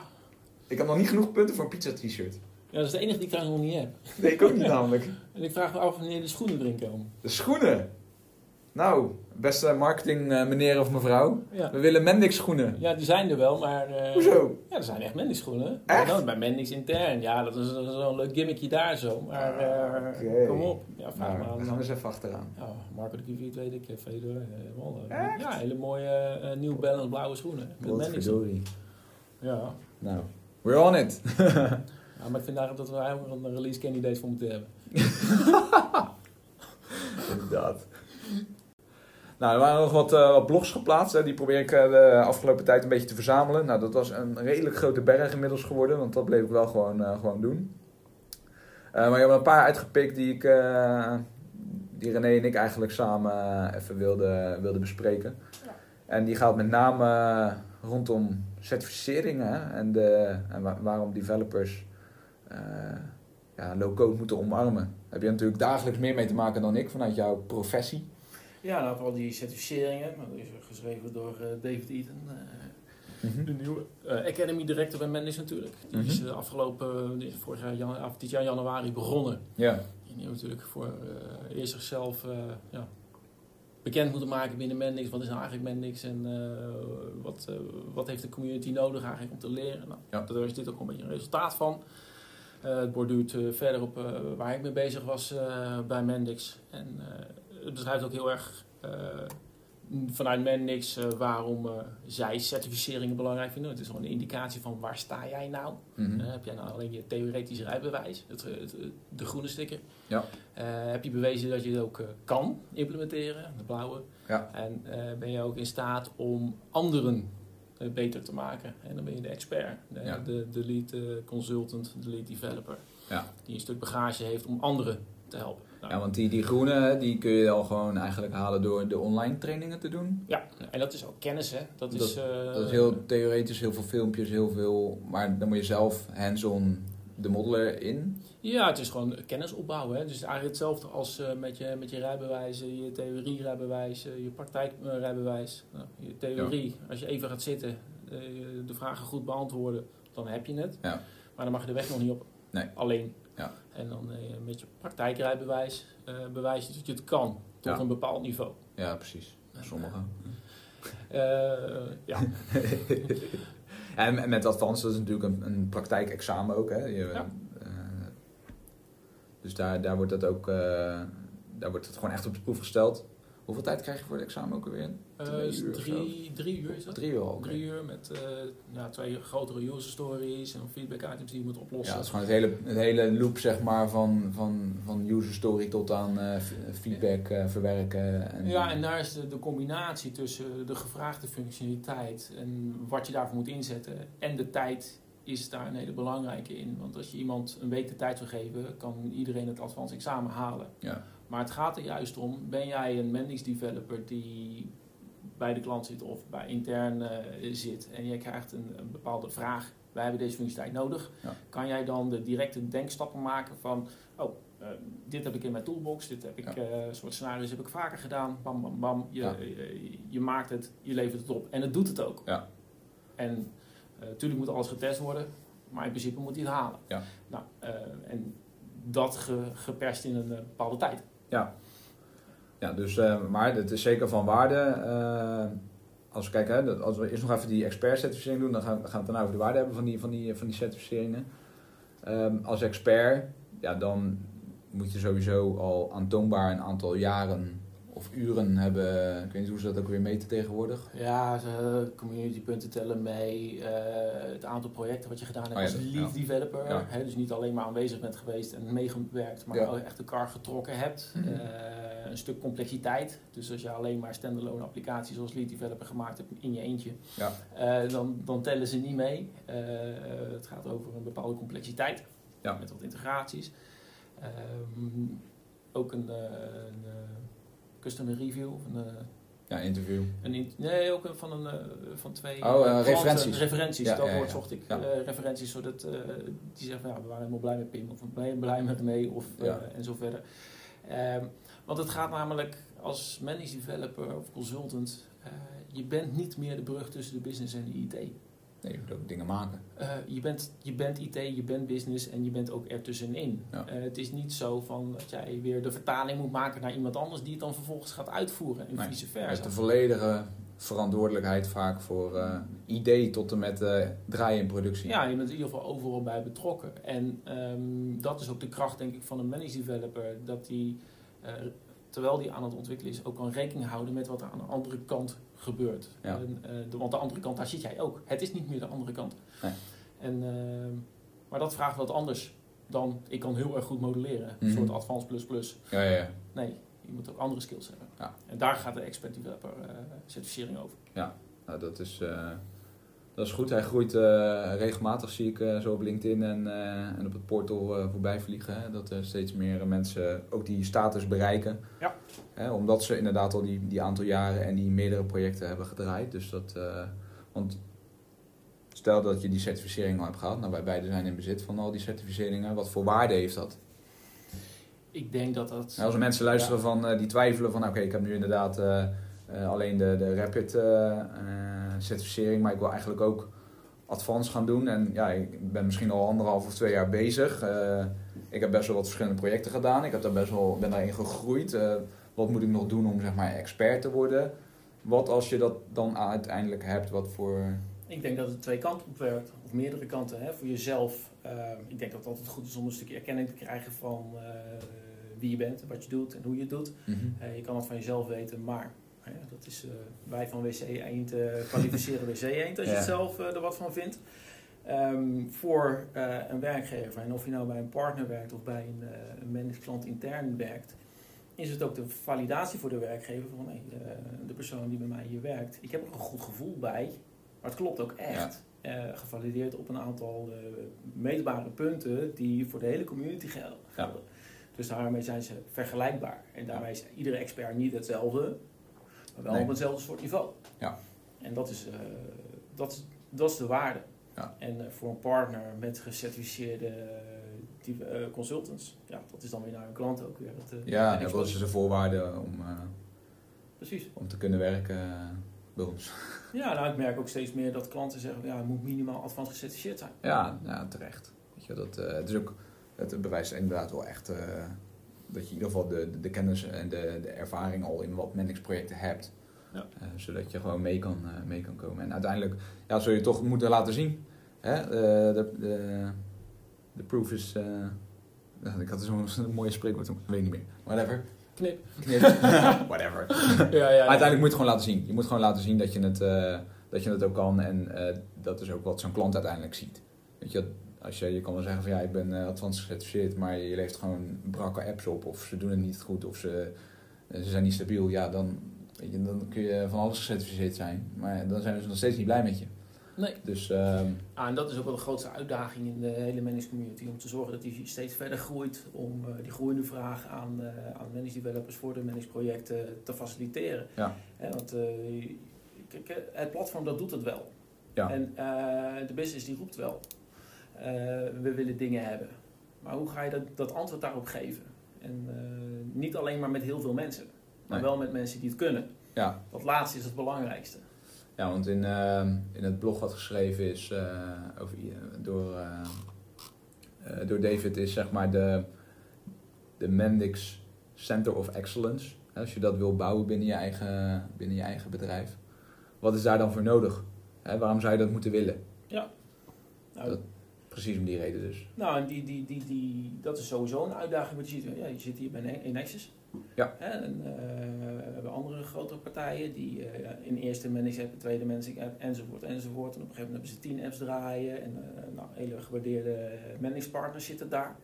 Ik heb nog niet genoeg punten voor een pizza t-shirt. Ja, dat is de enige die ik trouwens nog niet heb. Nee, ik ook niet namelijk. En ik vraag me af wanneer de schoenen erin komen. De schoenen? Nou, beste marketing uh, meneer of mevrouw. We willen Mendix schoenen. Ja, die zijn er wel, maar... Uh, Hoezo? Ja, er zijn echt Mendix schoenen. Echt? Ja, bij Mendix intern. Ja, dat is zo'n leuk gimmickje daar zo. Maar uh, kom op. Ja, vraag nou, maar aan. gaan we eens even achteraan. Ja, Marco de Kiviet weet ik, Fedor. ja, hele mooie New Balance blauwe schoenen. Met Mendix. Ja. Nou, we're on it. ja, maar ik vind eigenlijk dat we eigenlijk een release candidate voor moeten hebben. Inderdaad. Nou, er waren nog wat, uh, wat blogs geplaatst. Hè. Die probeer ik uh, de afgelopen tijd een beetje te verzamelen. Nou, dat was een redelijk grote berg inmiddels geworden. Want dat bleef ik wel gewoon, uh, gewoon doen. maar ik heb een paar uitgepikt die ik, die René en ik eigenlijk samen even wilden, wilden bespreken. En die gaat met name rondom certificeringen en, de, en waarom developers ja, low-code moeten omarmen. Heb je natuurlijk dagelijks meer mee te maken dan ik vanuit jouw professie. Ja, nou, vooral die certificeringen. Dat is geschreven door uh, David Eaton. Uh, mm -hmm. De nieuwe Academy Director bij Mendes natuurlijk. Die mm -hmm. is afgelopen, vorig jaar, jan, dit jaar januari begonnen. Ja. Die heeft natuurlijk voor eerst zichzelf ja, bekend moeten maken binnen Mendix. Wat is nou eigenlijk Mendix en wat, wat heeft de community nodig eigenlijk om te leren? Nou, ja. Daar is dit ook een beetje een resultaat van. het borduurt verder op waar ik mee bezig was bij Mendix. En het beschrijft ook heel erg uh, vanuit Mendix uh, waarom uh, zij certificeringen belangrijk vinden. Het is gewoon een indicatie van waar sta jij nou? Mm heb jij nou alleen je theoretische rijbewijs, het, het, de groene sticker? Ja. heb je bewezen dat je het ook kan implementeren, de blauwe? Ja. En ben je ook in staat om anderen beter te maken? En dan ben je de expert, de, ja. de, de lead consultant, de lead developer. Ja. Die een stuk bagage heeft om anderen te helpen. Ja, want die, die groene die kun je al gewoon eigenlijk halen door de online trainingen te doen. Ja, en dat is ook kennis, hè? Dat, is, uh, dat is heel theoretisch, heel veel filmpjes, heel veel. Maar dan moet je zelf hands-on de modeler in. Ja, het is gewoon kennis opbouwen. Hè? Dus eigenlijk hetzelfde als uh, met, je, met je rijbewijs, je theorie-rijbewijs, uh, je praktijk-rijbewijs. Nou, je theorie, als je even gaat zitten, de vragen goed beantwoorden, dan heb je het. Ja. Maar dan mag je de weg nog niet op. Nee. Alleen. Ja. En dan met je praktijkrijbewijs uh, bewijs je dat je het kan tot een bepaald niveau. Ja, precies. Sommigen. Uh, ja. en met Advanced is natuurlijk een, een praktijkexamen ook. Hè? Je, ja. dus daar, daar wordt dat ook daar wordt het gewoon echt op de proef gesteld. Hoeveel tijd krijg je voor het examen ook alweer? Twee uh, uur drie, drie uur is dat? Drie uur al. Drie uur met ja, twee grotere user stories en feedback items die je moet oplossen. Ja, het is gewoon het hele, het hele loop zeg maar, van, van, van user story tot aan uh, feedback verwerken. En, ja, en daar is de, de combinatie tussen de gevraagde functionaliteit en wat je daarvoor moet inzetten en de tijd is daar een hele belangrijke in. Want als je iemand een week de tijd zou geven, kan iedereen het advanced examen halen. Ja. Maar het gaat er juist om, ben jij een Mendix developer die bij de klant zit of bij intern uh, zit en je krijgt een, een, bepaalde vraag, wij hebben deze functionaliteit nodig, kan jij dan de directe denkstappen maken van, oh, uh, dit heb ik in mijn toolbox, dit heb ik, ja. uh, soort scenario's heb ik vaker gedaan, bam, bam, bam, je, ja. je, je, maakt het, je levert het op en het doet het ook. Ja. En natuurlijk moet alles getest worden, maar in principe moet hij het halen. Ja. Nou, en dat ge, geperst in een bepaalde tijd. Ja, ja dus, uh, maar het is zeker van waarde. Uh, als we kijken, hè, als we eerst nog even die expert-certificering doen, dan gaan, we het daarna over de waarde hebben van die, van die, van die certificeringen. Um, als expert, ja, dan moet je sowieso al aantoonbaar een aantal jaren of uren hebben. Ik weet niet hoe ze dat ook weer meten tegenwoordig. Ja, communitypunten tellen mee. Uh, het aantal projecten wat je gedaan hebt oh, als lead developer. Ja. Hè, dus niet alleen maar aanwezig bent geweest en meegewerkt, maar ook echt de kar getrokken hebt. Mm -hmm. uh, een stuk complexiteit. Dus als je alleen maar standalone applicaties als lead developer gemaakt hebt in je eentje, ja. uh, dan, dan tellen ze niet mee. het gaat over een bepaalde complexiteit met wat integraties. Ehm, ook een, een customer review. Een, uh, ja, interview. Een nee, ook van, een, uh, van twee oh, uh, referenties. referenties, ja, dat ja, woord zocht ik. referenties, zodat die zeggen ja, we waren helemaal blij met Pim of zijn blij met mee of, en zo verder. Um, want het gaat namelijk als managed developer of consultant, je bent niet meer de brug tussen de business en de IT. Nee, je moet ook dingen maken. Uh, je, bent, je bent IT, je bent business en je bent ook ertussenin. Ja. Uh, het is niet zo van dat jij weer de vertaling moet maken naar iemand anders die het dan vervolgens gaat uitvoeren en nee, vice versa. Met de volledige verantwoordelijkheid vaak voor uh, idee tot en met draaien in productie. Ja, je bent in ieder geval overal bij betrokken. En um, dat is ook de kracht denk ik van een managed developer. Dat die, terwijl die aan het ontwikkelen is, ook kan rekening houden met wat er aan de andere kant gebeurt. En, de, want de andere kant, daar zit jij ook. Het is niet meer de andere kant. Nee. En, uh, maar dat vraagt wat anders dan ik kan heel erg goed modelleren. Een mm -hmm. soort advanced plus plus. Ja, ja, ja. Nee, je moet ook andere skills hebben. Ja. En daar gaat de expert developer uh, certificering over. Ja, nou, dat is Dat is goed. Hij groeit regelmatig, zie ik zo op LinkedIn en, en op het portal voorbij vliegen. Hè? Dat er steeds meer mensen ook die status bereiken. Ja. Hè? Omdat ze inderdaad al die, die aantal jaren en die meerdere projecten hebben gedraaid. Dus dat, want stel dat je die certificering al hebt gehad. Nou, wij beiden zijn in bezit van al die certificeringen. Wat voor waarde heeft dat? Ik denk dat dat... Nou, als mensen luisteren van, die twijfelen van... Oké, ik heb nu inderdaad alleen de, de Rapid certificering... maar ik wil eigenlijk ook Advance gaan doen. En ja, ik ben misschien al anderhalf of twee jaar bezig. ik heb best wel wat verschillende projecten gedaan. Ik heb daar best wel, ben daarin gegroeid. wat moet ik nog doen om zeg maar expert te worden? Wat als je dat dan uiteindelijk hebt, wat voor ik denk dat het twee kanten op werkt, of meerdere kanten. Hè. Voor jezelf, uh, ik denk dat het altijd goed is om een stukje erkenning te krijgen van wie je bent, wat je doet en hoe je het doet. Mm -hmm. je kan het van jezelf weten, maar dat is wij van WC Eend kwalificeren WC Eend als je het zelf er wat van vindt. Um, voor een werkgever, en of je nou bij een partner werkt of bij een, een managed intern werkt, is het ook de validatie voor de werkgever van hey, de persoon die bij mij hier werkt. Ik heb er een goed gevoel bij maar het klopt ook echt. Uh, gevalideerd op een aantal uh, meetbare punten die voor de hele community gelden. Ja. Dus daarmee zijn ze vergelijkbaar. En daarmee is iedere expert niet hetzelfde, maar wel op hetzelfde soort niveau. Ja. En dat is, uh, dat dat is de waarde. Ja. En voor een partner met gecertificeerde consultants, ja, dat is dan weer naar een klant ook weer. Ja, dat is dus een voorwaarde om, Precies. om te kunnen werken bij ons. Ja, nou, ik merk ook steeds meer dat klanten zeggen, ja, het moet minimaal advance gecertificeerd zijn. Ja, ja terecht. Weet je, dat, het, is ook, het bewijst inderdaad wel echt dat je in ieder geval de, de, de, kennis en de, de ervaring al in wat Mendix projecten hebt. Ja. Uh, zodat je gewoon mee kan, mee kan komen. En uiteindelijk ja, zul je toch moeten laten zien. Hè? de, de, de proof is... ik had zo'n mooie spreekwoord, ik weet niet meer. Whatever. Knip. Knip. Whatever. ja, ja, uiteindelijk moet je het gewoon laten zien. Je moet gewoon laten zien dat je het, dat je het ook kan. En dat is ook wat zo'n klant uiteindelijk ziet. Weet je, als je, je kan wel zeggen van ja, ik ben uh, advanced gecertificeerd, maar je leeft gewoon brakke apps op. Of ze doen het niet goed, of ze, ze zijn niet stabiel. Ja, dan, weet je, dan kun je van alles gecertificeerd zijn. Maar dan zijn ze nog steeds niet blij met je. Nee. Dus, uh, ah, en dat is ook wel de grootste uitdaging in de hele managed community. Om te zorgen dat die steeds verder groeit. Om uh, die groeiende vraag aan, uh, aan managed developers voor de managed projecten te faciliteren. Ja. want eh, kijk, het platform dat doet het wel. Ja. En de business die roept wel. We willen dingen hebben. Maar hoe ga je dat, dat antwoord daarop geven? En niet alleen maar met heel veel mensen. Maar Nee. wel met mensen die het kunnen. ja, Dat laatste is het belangrijkste. Ja, want in, uh, in het blog wat geschreven is uh, over, door, door David is zeg maar de, de Mendix Center of Excellence. Als je dat wil bouwen binnen je eigen, binnen je eigen bedrijf. Wat is daar dan voor nodig? Waarom zou je dat moeten willen? Ja. Nou, dat, precies om die reden dus. Nou, en die, die, die, die, dat is sowieso een uitdaging. Want je ziet, ja, je zit hier bij in Nexus. Ja. En uh, we hebben andere grotere partijen die uh, in eerste managed app, tweede managed app, enzovoort, enzovoort. En op een gegeven moment hebben ze tien apps draaien en uh, nou, hele gewaardeerde zitten daar.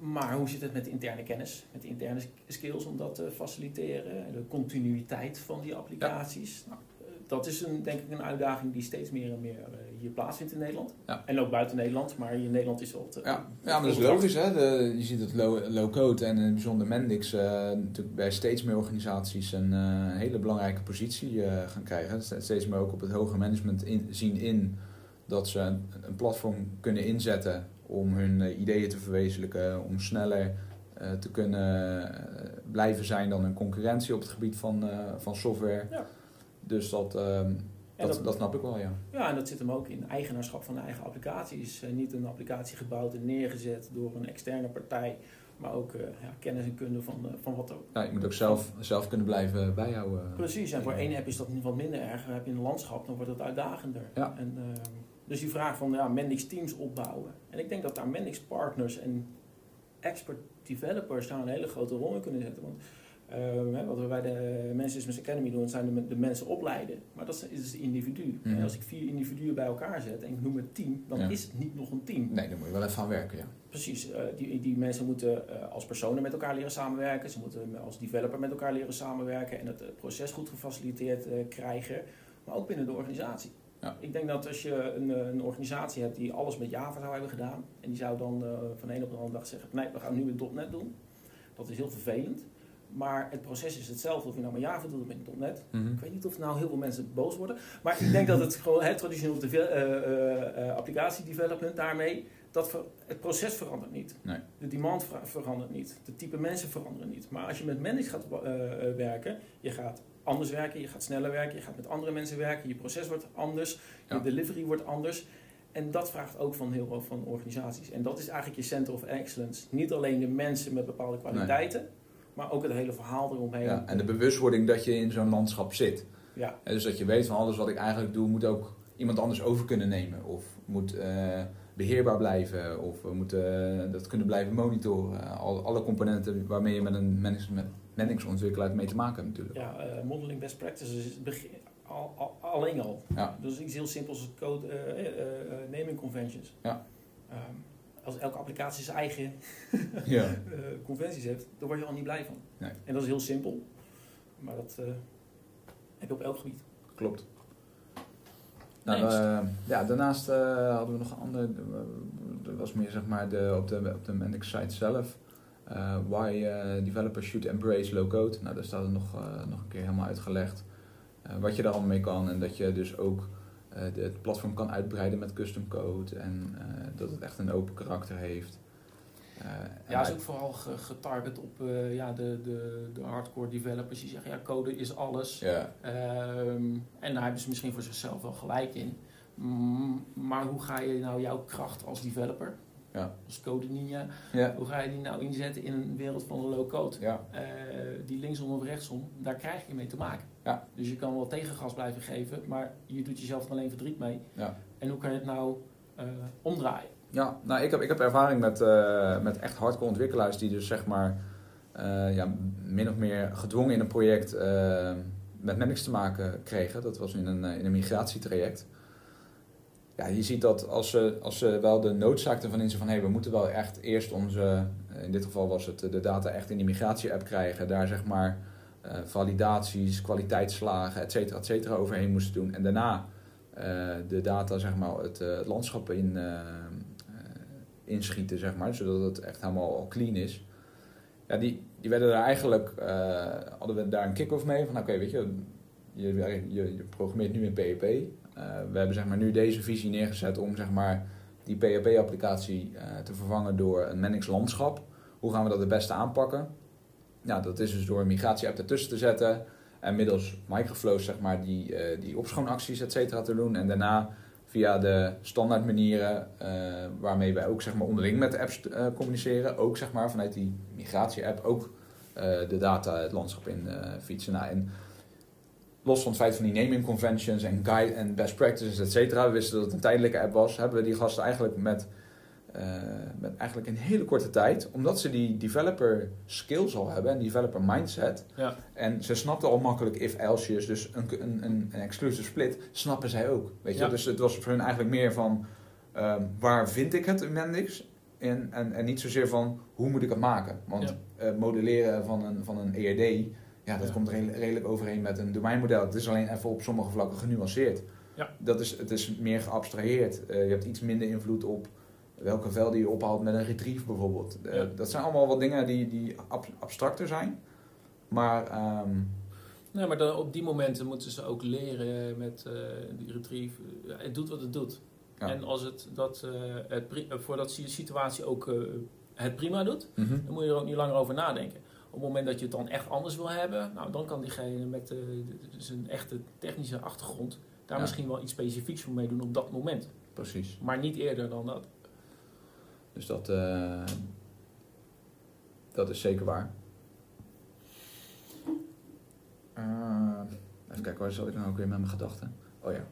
Maar hoe zit het met de interne kennis, met de interne skills om dat te faciliteren? En de continuïteit van die applicaties. Ja. Nou, dat is een, denk ik een uitdaging die steeds meer en meer uh, hier plaatsvindt in Nederland. Ja. En ook buiten Nederland, maar in Nederland is. Te, ja. ja, maar dat is logisch. Hè? De, je ziet het low-code low en in het bijzonder Mendix uh, natuurlijk bij steeds meer organisaties een uh, hele belangrijke positie gaan krijgen. Steeds meer ook op het hoger management in, zien in dat ze een, een, platform kunnen inzetten om hun ideeën te verwezenlijken, om sneller te kunnen blijven zijn dan een concurrentie op het gebied van, van software. Ja. Dus dat, um, dat, dat, dat, snap ik wel, ja. Ja, en dat zit hem ook in eigenaarschap van de eigen applicatie. Is uh, niet een applicatie gebouwd en neergezet door een externe partij, maar ook uh, ja, kennis en kunde van, uh, van wat ook. Ja, je moet ook zelf, zelf kunnen blijven bijhouden. Precies, en voor één app is dat wat minder erg. Heb je een landschap, dan wordt het uitdagender. Ja. En, dus die vraag van ja, Mendix teams opbouwen. En ik denk dat daar Mendix partners en expert developers daar een hele grote rol in kunnen zetten. Want Uh, hè, wat we bij de Management Academy doen, zijn de, de, mensen opleiden. Maar dat is dus het individu. Mhm. Mm -hmm. Als ik vier individuen bij elkaar zet en ik noem het team, dan ja. is het niet nog een team. Nee, daar moet je wel even aan werken, ja. Precies. Uh, die, die mensen moeten uh, als personen met elkaar leren samenwerken. Ze moeten als developer met elkaar leren samenwerken en het proces goed gefaciliteerd krijgen. Maar ook binnen de organisatie. Ja. Ik denk dat als je een, een, organisatie hebt die alles met Java zou hebben gedaan, en die zou dan van de een op de andere dag zeggen, nee, we gaan nu met .NET doen. Dat is heel vervelend. Maar het proces is hetzelfde of je nou met Java doet of met .NET. Mm Ik weet niet of nou heel veel mensen boos worden. Maar ik denk dat het gewoon het traditioneel uh, uh, uh, applicatiedevelopment daarmee, dat het proces verandert niet. Nee. De demand verandert niet. De type mensen veranderen niet. Maar als je met manage gaat eh, werken, je gaat anders werken, je gaat sneller werken, je gaat met andere mensen werken, je proces wordt anders, je delivery wordt anders. En dat vraagt ook van heel veel van organisaties. En dat is eigenlijk je center of excellence. Niet alleen de mensen met bepaalde kwaliteiten, maar ook het hele verhaal eromheen. Ja, en de bewustwording dat je in zo'n landschap zit. Ja. En dus dat je weet van alles wat ik eigenlijk doe, moet ook iemand anders over kunnen nemen. Of moet uh, beheerbaar blijven. Of we moeten uh, dat kunnen blijven monitoren. Al, alle componenten waarmee je met een managingsontwikkelaar mee te maken hebt natuurlijk. Ja, modeling best practices is het begin, al, al, alleen al. Ja. Dus iets heel simpels als code, naming conventions. Ja. Um, als elke applicatie zijn eigen ja. uh, conventies heeft, daar word je al niet blij van. Nee. En dat is heel simpel, maar dat uh, heb je op elk gebied. Klopt. Nou, uh, ja, daarnaast hadden we nog een ander, dat was meer zeg maar de, op de, op de Mendix site zelf. why developers should embrace low code. Nou, daar staat er nog, nog een keer helemaal uitgelegd. wat je daar allemaal mee kan en dat je dus ook uh, het platform kan uitbreiden met custom code en uh, dat het echt een open karakter heeft. Uh, ja, is ook vooral getarget op ja, de, de, de hardcore developers die zeggen ja, code is alles. Ja. Um, en daar hebben ze misschien voor zichzelf wel gelijk in. Mm, maar hoe ga je nou jouw kracht als developer, ja. als code ninja, ja. hoe ga je die nou inzetten in een wereld van de low code? Ja. die linksom of rechtsom, daar krijg je mee te maken. Ja. Dus je kan wel tegengas blijven geven, maar je doet jezelf alleen verdriet mee. Ja. En hoe kan je het nou uh, omdraaien? Ja, nou ik heb, ik heb ervaring met, uh, met echt hardcore ontwikkelaars die dus zeg maar uh, ja, min of meer gedwongen in een project met Manix te maken kregen. Dat was in een, in een migratietraject. Ja, je ziet dat als ze, als ze wel de noodzaak ervan inzien van hé, hey, we moeten wel echt eerst onze, in dit geval was het de data echt in die migratie-app krijgen, daar zeg maar validaties, kwaliteitsslagen, et cetera, et cetera overheen moesten doen. En daarna uh, de data, zeg maar, het, uh, het landschap in, inschieten, zeg maar, zodat het echt helemaal clean is. Ja, die, die werden daar eigenlijk, hadden we daar een kick-off mee van, oké, weet je, je, je, programmeert nu in PHP. we hebben zeg maar nu deze visie neergezet om zeg maar die PHP-applicatie te vervangen door een Manix landschap. Hoe gaan we dat het beste aanpakken? Nou, dat is dus door een migratie-app ertussen te zetten. En middels microflows, zeg maar, die, uh, die opschoonacties, et cetera, te doen. En daarna via de standaard manieren uh, waarmee wij ook zeg maar, onderling met de apps uh, communiceren. Ook zeg maar, vanuit die migratie-app ook de data het landschap in fietsen. Nou, en los van het feit van die naming conventions en guide en best practices, et cetera. We wisten dat het een tijdelijke app was. Hebben we die gasten eigenlijk met uh, met eigenlijk in hele korte tijd, omdat ze die developer skills al hebben en developer mindset. Ja. En ze snapten al makkelijk if-else's, dus een, een, een, een exclusive split, snappen zij ook. Weet je? Ja. Dus het was voor hun eigenlijk meer van um, waar vind ik het in Mendix? En, en, en niet zozeer van hoe moet ik het maken. Want ja. uh, modelleren van een, van een ERD, ja, dat komt re- redelijk overeen met een domeinmodel. Het is alleen even op sommige vlakken genuanceerd. Ja. Dat is, het is meer geabstraheerd. Uh, je hebt iets minder invloed op welke velden je ophaalt met een retrieve bijvoorbeeld. Uh, Ja. Dat zijn allemaal wat dingen die, die ab- abstracter zijn. Maar Nee, maar dan op die momenten moeten ze ook leren met eh, die retrieve. Ja, het doet wat het doet. Ja. En als het dat eh, het pri- eh, voor dat si- situatie ook eh, het prima doet, mhm. dan moet je er ook niet langer over nadenken. Op het moment dat je het dan echt anders wil hebben, nou, dan kan diegene met eh, zijn echte technische achtergrond daar misschien wel iets specifieks voor meedoen op dat moment. precies. Maar niet eerder dan dat. Dus dat, eh, dat is zeker waar. Eh, even kijken, waar zat ik nou ook weer met mijn gedachten? Oh ja.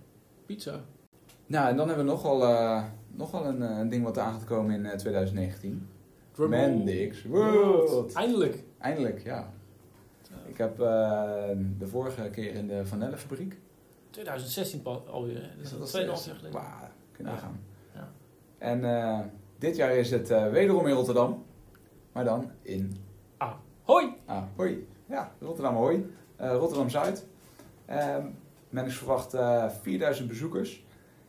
Pizza. Nou, en dan hebben we nogal, eh nogal een, een ding wat eraan gaat komen in eh, 2019. Drumroll. Mendix World. Eindelijk. Eindelijk, ja. Ik heb de vorige keer in de Vanellenfabriek. 2016 pa- alweer. hè? Dus dat is 2,5 jaar geleden. Kunnen we Ja. gaan. Ja. En eh, dit jaar is het eh, wederom in Rotterdam. Maar dan in Hoi! Ah, hoi. Ja, Rotterdam hoi. Eh, Rotterdam Zuid. Ehm, Men is verwacht 4000 bezoekers.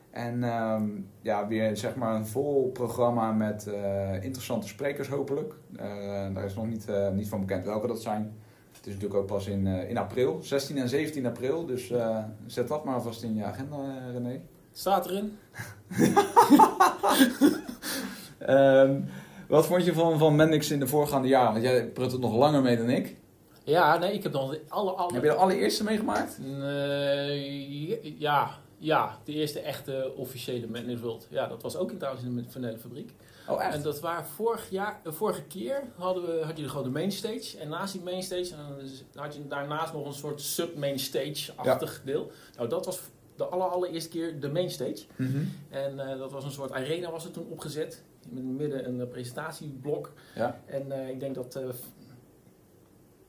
En ehm, ja, weer zeg maar een vol programma met interessante sprekers hopelijk. daar is nog niet, niet van bekend welke dat zijn. Het is natuurlijk ook pas in, in april, 16 en 17 april. Dus zet dat maar alvast in je agenda, René. Staat erin. um, wat vond je van, van Mendix in de voorgaande jaren? Want jij prut het nog langer mee dan ik. Ja, nee, ik heb nog de alle, alle... Heb je de allereerste meegemaakt? Nee, ja, ja, de eerste echte officiële Mendix World. Ja, dat was ook in trouwens in de vanillefabriek. Oh, echt? En dat waren vorig jaar, de vorige keer hadden we, had je gewoon de mainstage. En naast die mainstage en had je daarnaast nog een soort sub-mainstage-achtig deel. Nou, dat was de aller, allereerste keer de mainstage. Mm En uh, dat was een soort arena was er toen opgezet. Met midden een presentatieblok. Ja. En uh, ik denk dat uh,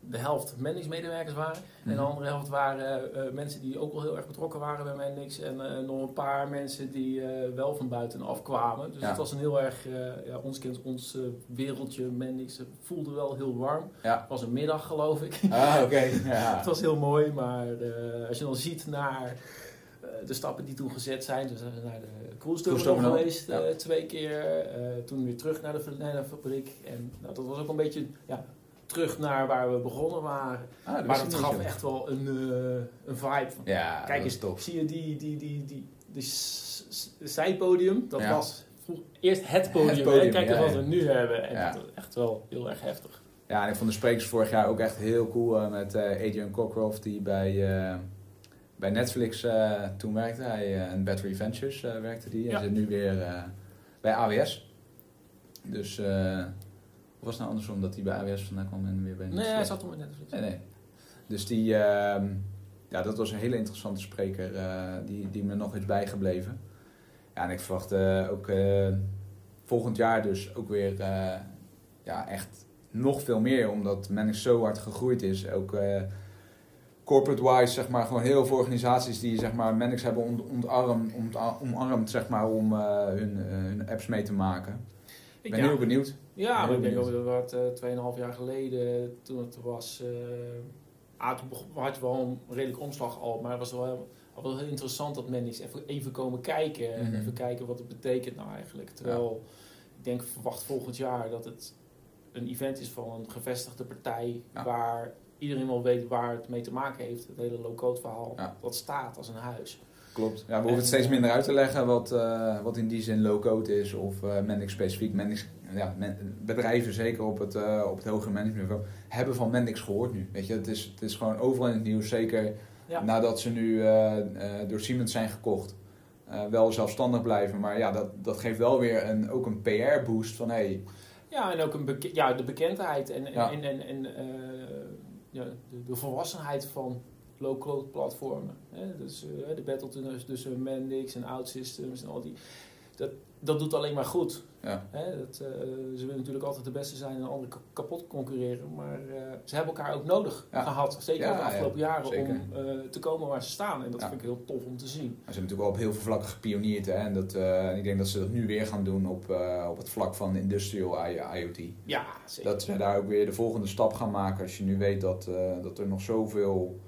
de helft Mendix-medewerkers waren. En de mhm. andere helft waren uh, mensen die ook al heel erg betrokken waren bij Mendix. En uh, nog een paar mensen die uh, wel van buitenaf kwamen. Dus ja. het was een heel erg, ja, ons kent ons wereldje Mendix. Het voelde wel heel warm. Ja. Het was een middag geloof ik. Ah, oké. Ja. het was heel mooi, maar als je dan ziet naar de stappen die toen gezet zijn. Dus we zijn naar de cruise terminal geweest ja. twee keer. toen weer terug naar de fabriek. En nou, dat was ook een beetje ja, terug naar waar we begonnen waren. Ah, maar dat gaf echt wel een, uh, een vibe. Van, ja, Kijk eens, tof. zie je die, die, die, die, die zijpodium? Dat was eerst het podium. Het podium Kijk eens wat we nu hebben. En dat is echt wel heel erg heftig. Ja, en ik vond de sprekers vorig jaar ook echt heel cool. Met Adrian Cockcroft, die bij, bij Netflix toen werkte. Hij en Battery Ventures werkte die. En zit nu weer bij AWS. Dus of was het nou andersom dat hij bij AWS vandaan kwam en weer bij Nee, hij zat toen met Netflix. Nee, nee. Dus die, uh, ja, dat was een hele interessante spreker. Uh, die, die me nog is bijgebleven. Ja, en ik verwacht uh, ook uh, volgend jaar dus ook weer ja, echt nog veel meer. Omdat men zo hard gegroeid is. Ook corporate-wise, zeg maar, gewoon heel veel organisaties die zeg maar, Mendix hebben ontarmd, omarmd zeg maar, om hun, hun apps mee te maken. Ik ben heel benieuwd. Ja, maar ik denk ook dat het uh, 2,5 jaar geleden, toen het was, uh, toen had je wel een redelijk omslag al, maar het was wel, wel heel interessant dat mensen even, even komen kijken en mhm. even kijken wat het betekent nou eigenlijk. Terwijl ik denk, verwacht volgend jaar dat het een event is van een gevestigde partij waar iedereen wel weet waar het mee te maken heeft. Het hele low-code verhaal, dat staat als een huis. Klopt. Ja, we hoeven het steeds eh, minder uit te leggen wat, uh, wat in die zin low-code is of uh, Mendix specifiek. Mendix, ja, bedrijven, zeker op het, uh, op het hogere managementniveau, hebben van Mendix gehoord nu. Weet je, het is, het is gewoon overal in het nieuws, zeker ja. nadat ze nu door Siemens zijn gekocht. wel zelfstandig blijven, maar ja, dat, dat geeft wel weer een, ook een PR-boost van hey. Ja, en ook een ja, de bekendheid en, en, ja. en, en, en ja, de, de volwassenheid van low-code platformen. Hè? Dus uh, de battle tussen Mendix en OutSystems en al die. Dat, dat doet alleen maar goed. Ja. Hè? Dat, uh, ze willen natuurlijk altijd de beste zijn en anderen kapot concurreren. Maar uh, ze hebben elkaar ook nodig gehad. Zeker ja, de afgelopen jaren om te komen waar ze staan. En dat vind ik heel tof om te zien. Ze hebben natuurlijk wel op heel veel vlakken gepioneerd. Hè? En, dat, ik denk dat ze dat nu weer gaan doen op, op het vlak van industrial IoT. Ja, zeker. Dat ze daar ook weer de volgende stap gaan maken. Als je nu weet dat, dat er nog zoveel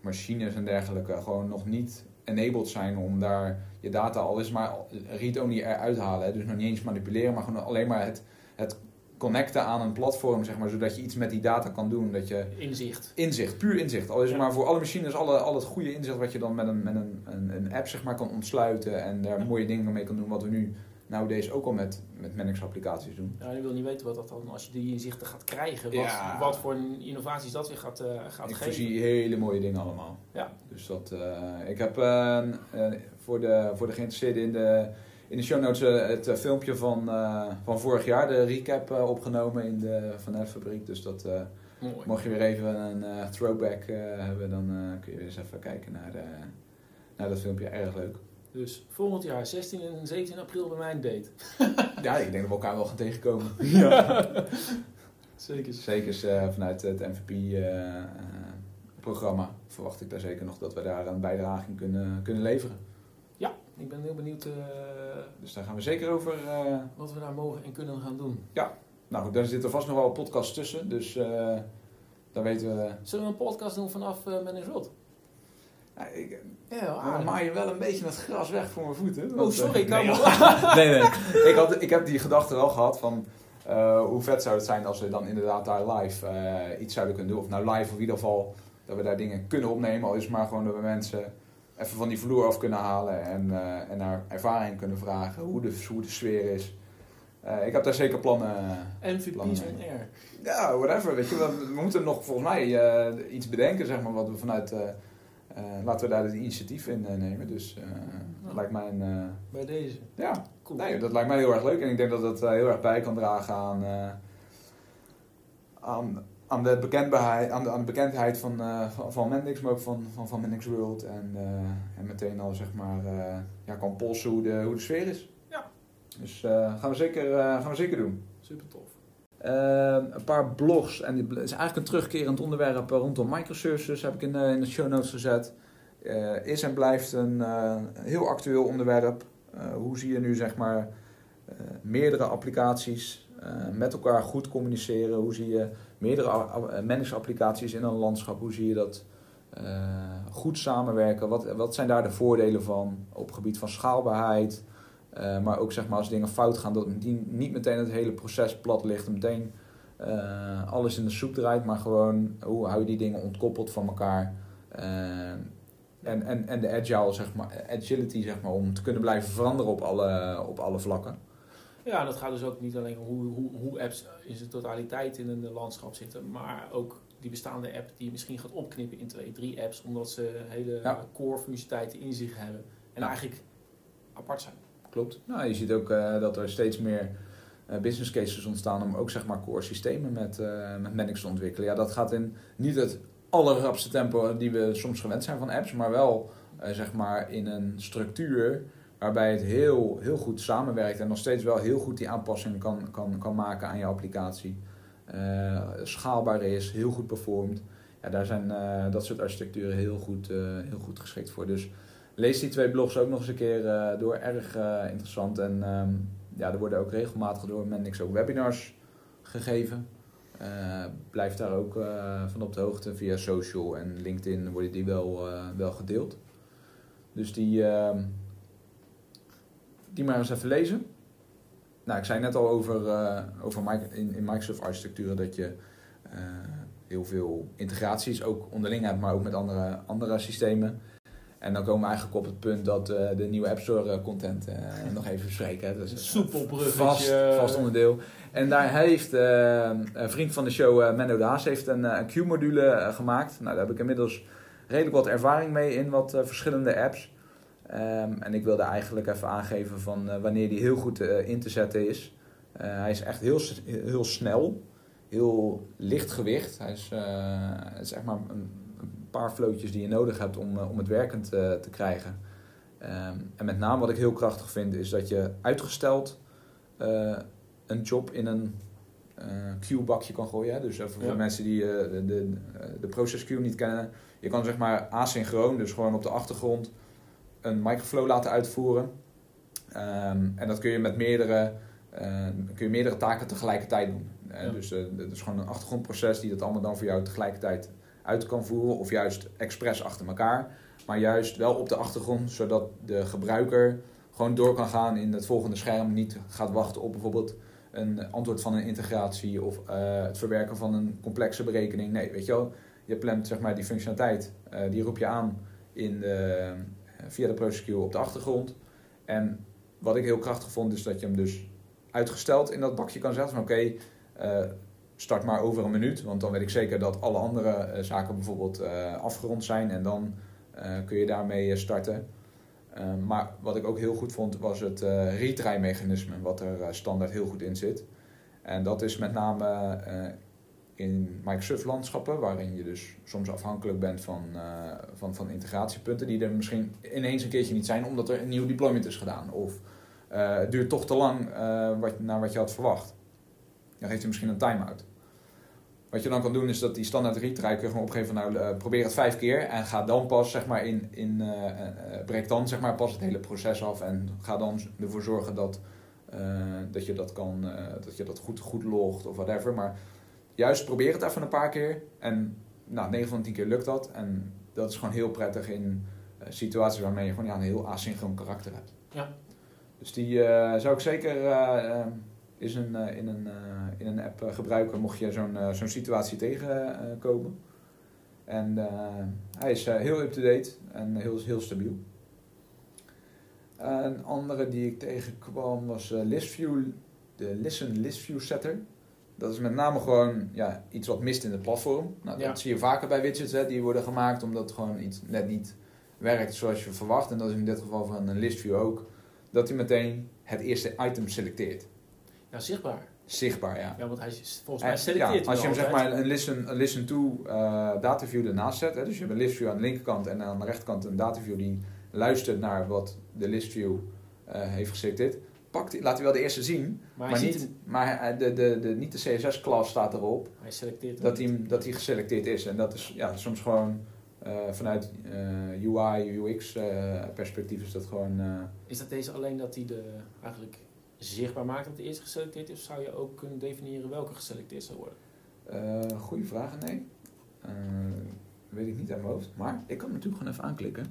machines en dergelijke gewoon nog niet enabled zijn om daar je data al is maar read-only eruit halen. Dus nog niet eens manipuleren, maar gewoon alleen maar het, het connecten aan een platform, zeg maar, zodat je iets met die data kan doen. Dat je inzicht. Inzicht, puur inzicht. Al is ja. maar voor alle machines alle, al het goede inzicht wat je dan met een, met een, een, een app zeg maar, kan ontsluiten en daar mooie dingen mee kan doen, wat we nu nou deze ook al met, met Manix applicaties doen. Ja, je wil niet weten wat dat dan, als je die inzichten gaat krijgen, wat, wat voor innovaties dat weer gaat, uh, gaat ik geven. Ik zie hele mooie dingen allemaal. Ja. Dus dat, uh, ik heb uh, voor, de, voor de geïnteresseerden in de, in de show notes het filmpje van, van vorig jaar, de recap opgenomen in de Van fabriek. Dus dat, mocht je weer even een throwback hebben, dan kun je weer eens even kijken naar, naar dat filmpje. Erg leuk. Dus volgend jaar, 16 en 17 april, bij mijn date. ja, ik denk dat we elkaar wel gaan tegenkomen. ja. Zeker. Zeker uh, vanuit het MVP-programma uh, verwacht ik daar zeker nog dat we daar een bijdrage in kunnen, kunnen leveren. Ja, ik ben heel benieuwd. Uh, dus daar gaan we zeker over. wat we daar mogen en kunnen gaan doen. Ja, nou goed, daar zitten vast nog wel podcasts tussen. Dus daar weten we. Zullen we een podcast doen vanaf uh, Rot? ik, ja, dan maai je wel een beetje het gras weg voor mijn voeten. oh, sorry, ik nee, nee, nee. Ik, had, ik heb die gedachte wel gehad van... hoe vet zou het zijn als we dan inderdaad daar live iets zouden kunnen doen. Of nou live of in ieder geval dat we daar dingen kunnen opnemen. Al is het maar gewoon dat we mensen even van die vloer af kunnen halen en, uh, en naar ervaring kunnen vragen hoe de, hoe de sfeer is. Uh, ik heb daar zeker plannen. MVP's on air. Ja, whatever. Weet je, we, we moeten nog volgens mij uh, iets bedenken, zeg maar, wat we vanuit. laten we daar het initiatief in nemen. Dus dat lijkt mij een. Bij deze. Ja, cool. Nee, dat lijkt mij heel erg leuk en ik denk dat dat heel erg bij kan dragen aan. aan aan de bekendheid, aan de, aan de bekendheid van, uh, van, van Mendix, maar ook van, van, van Mendix World. En, uh, en meteen al zeg maar uh, ja, kan polsen hoe de, hoe de sfeer is. Ja. Dus gaan, we zeker, gaan we zeker doen. Super tof. een paar blogs, en het is eigenlijk een terugkerend onderwerp rondom microservices, heb ik in, in de show notes gezet. is en blijft een heel actueel onderwerp. hoe zie je nu zeg maar meerdere applicaties met elkaar goed communiceren? Hoe zie je meerdere eh, managed-applicaties in een landschap. Hoe zie je dat uh, goed samenwerken? Wat, wat zijn daar de voordelen van op gebied van schaalbaarheid? Uh, maar ook zeg maar, als dingen fout gaan, dat niet meteen het hele proces plat ligt en meteen uh, alles in de soep draait, maar gewoon hoe hou je die dingen ontkoppeld van elkaar? en, en, en de agile, zeg maar, agility zeg maar, om te kunnen blijven veranderen op alle, op alle vlakken. Ja, dat gaat dus ook niet alleen om hoe, hoe, hoe apps in zijn totaliteit in een landschap zitten, maar ook die bestaande app die je misschien gaat opknippen in twee, drie apps, omdat ze hele core functionaliteiten in zich hebben en eigenlijk apart zijn. Klopt. Nou, je ziet ook uh, dat er steeds meer uh, business cases ontstaan om ook zeg maar core systemen met, uh, met Manix te ontwikkelen. Ja, dat gaat in niet het allerrapste tempo die we soms gewend zijn van apps, maar wel zeg maar in een structuur waarbij het heel, heel goed samenwerkt en nog steeds wel heel goed die aanpassingen kan, kan, kan maken aan je applicatie. Uh, schaalbaar is, heel goed performt. Ja, daar zijn uh, dat soort architecturen heel goed, uh, heel goed geschikt voor. Dus lees die twee blogs ook nog eens een keer door. Erg interessant. En um, ja, er worden ook regelmatig door Mendix ook webinars gegeven. blijf daar ook van op de hoogte. Via social en LinkedIn worden die wel, wel gedeeld. Dus die, ehm, die maar eens even lezen. Nou, ik zei net al over, uh, over in, in Microsoft architecturen dat je uh, heel veel integraties ook onderling hebt, maar ook met andere, andere systemen. En dan komen we eigenlijk op het punt dat uh, de nieuwe App Store content nog even bespreken. Dat is een vast, vast onderdeel. En daar heeft een vriend van de show, Menno Daas, heeft een, een Q-module gemaakt. Nou, daar heb ik inmiddels redelijk wat ervaring mee in wat verschillende apps. Um, en ik wilde eigenlijk even aangeven van uh, wanneer die heel goed uh, in te zetten is. Uh, hij is echt heel, heel snel, heel licht gewicht. Hij is, het is echt maar een, een, paar flootjes die je nodig hebt om, om het werkend te krijgen. Um, en met name wat ik heel krachtig vind is dat je uitgesteld een job in een queue-bakje kan gooien. Dus voor ja. mensen die de, de, de process queue niet kennen. Je kan zeg maar asynchroon, dus gewoon op de achtergrond een microflow laten uitvoeren. Ehm, en dat kun je met meerdere, uh, kun je meerdere taken tegelijkertijd doen. Uh, Dus uh, dat is gewoon een achtergrondproces die dat allemaal dan voor jou tegelijkertijd uit kan voeren. Of juist expres achter elkaar. Maar juist wel op de achtergrond, zodat de gebruiker gewoon door kan gaan in het volgende scherm. Niet gaat wachten op bijvoorbeeld een antwoord van een integratie of het verwerken van een complexe berekening. Nee, weet je wel, je plant zeg maar die functionaliteit, die roep je aan in de, via de process queue op de achtergrond. En wat ik heel krachtig vond, is dat je hem dus uitgesteld in dat bakje kan zetten. Van oké, eh, start maar over een minuut, want dan weet ik zeker dat alle andere eh, zaken bijvoorbeeld afgerond zijn en dan kun je daarmee starten. maar wat ik ook heel goed vond, was het retry mechanisme, wat er standaard heel goed in zit. En dat is met name in Microsoft-landschappen, waarin je dus soms afhankelijk bent van, uh, van, van integratiepunten die er misschien ineens een keertje niet zijn omdat er een nieuw deployment is gedaan. Of uh, het duurt toch te lang uh, wat, naar wat je had verwacht. Dan geeft je misschien een time-out. Wat je dan kan doen is dat die standaard retry gewoon opgeven, nou probeer het vijf keer en ga dan pas zeg maar in, in breek dan zeg maar pas het hele proces af en ga dan ervoor zorgen dat, dat je dat kan, dat je dat goed, goed logt of whatever. Maar juist probeer het even een paar keer. En nou, 9 van de 10 keer lukt dat. En dat is gewoon heel prettig in situaties waarmee je gewoon ja, een heel asynchroon karakter hebt. Ja. Dus die zou ik zeker is een, in, een, in een app gebruiken mocht je zo'n zo'n situatie tegenkomen. En hij is heel up-to-date en heel, heel stabiel. Een andere die ik tegenkwam was ListView, de Listen ListView Setter. Dat is met name gewoon ja, iets wat mist in het platform. Nou, dat zie je vaker bij widgets, hè, die worden gemaakt omdat gewoon iets net niet werkt zoals je verwacht. En dat is in dit geval van een ListView ook. Dat hij meteen het eerste item selecteert. Ja, zichtbaar. Zichtbaar, ja. Ja, want hij volgens mij selecteert ja, Als je hem zeg maar een listen, een listen to uh, dataview ernaast zet, hè, dus je hebt een listview aan de linkerkant en aan de rechterkant een dataview die luistert naar wat de listview uh, heeft geselecteerd, pakt, laat hij wel de eerste zien, maar, niet, maar de, de, de, niet de CSS-klas staat erop hij selecteert dat, hij, dat hij geselecteerd is. En dat is ja, soms gewoon uh, vanuit uh, UI, UX perspectief is dat gewoon... is dat deze alleen dat hij de, eigenlijk zichtbaar maakt dat de eerste geselecteerd is? Of zou je ook kunnen definiëren welke geselecteerd zou worden? goeie vraag, nee. weet ik niet aan mijn hoofd. Maar ik kan hem natuurlijk gewoon even aanklikken.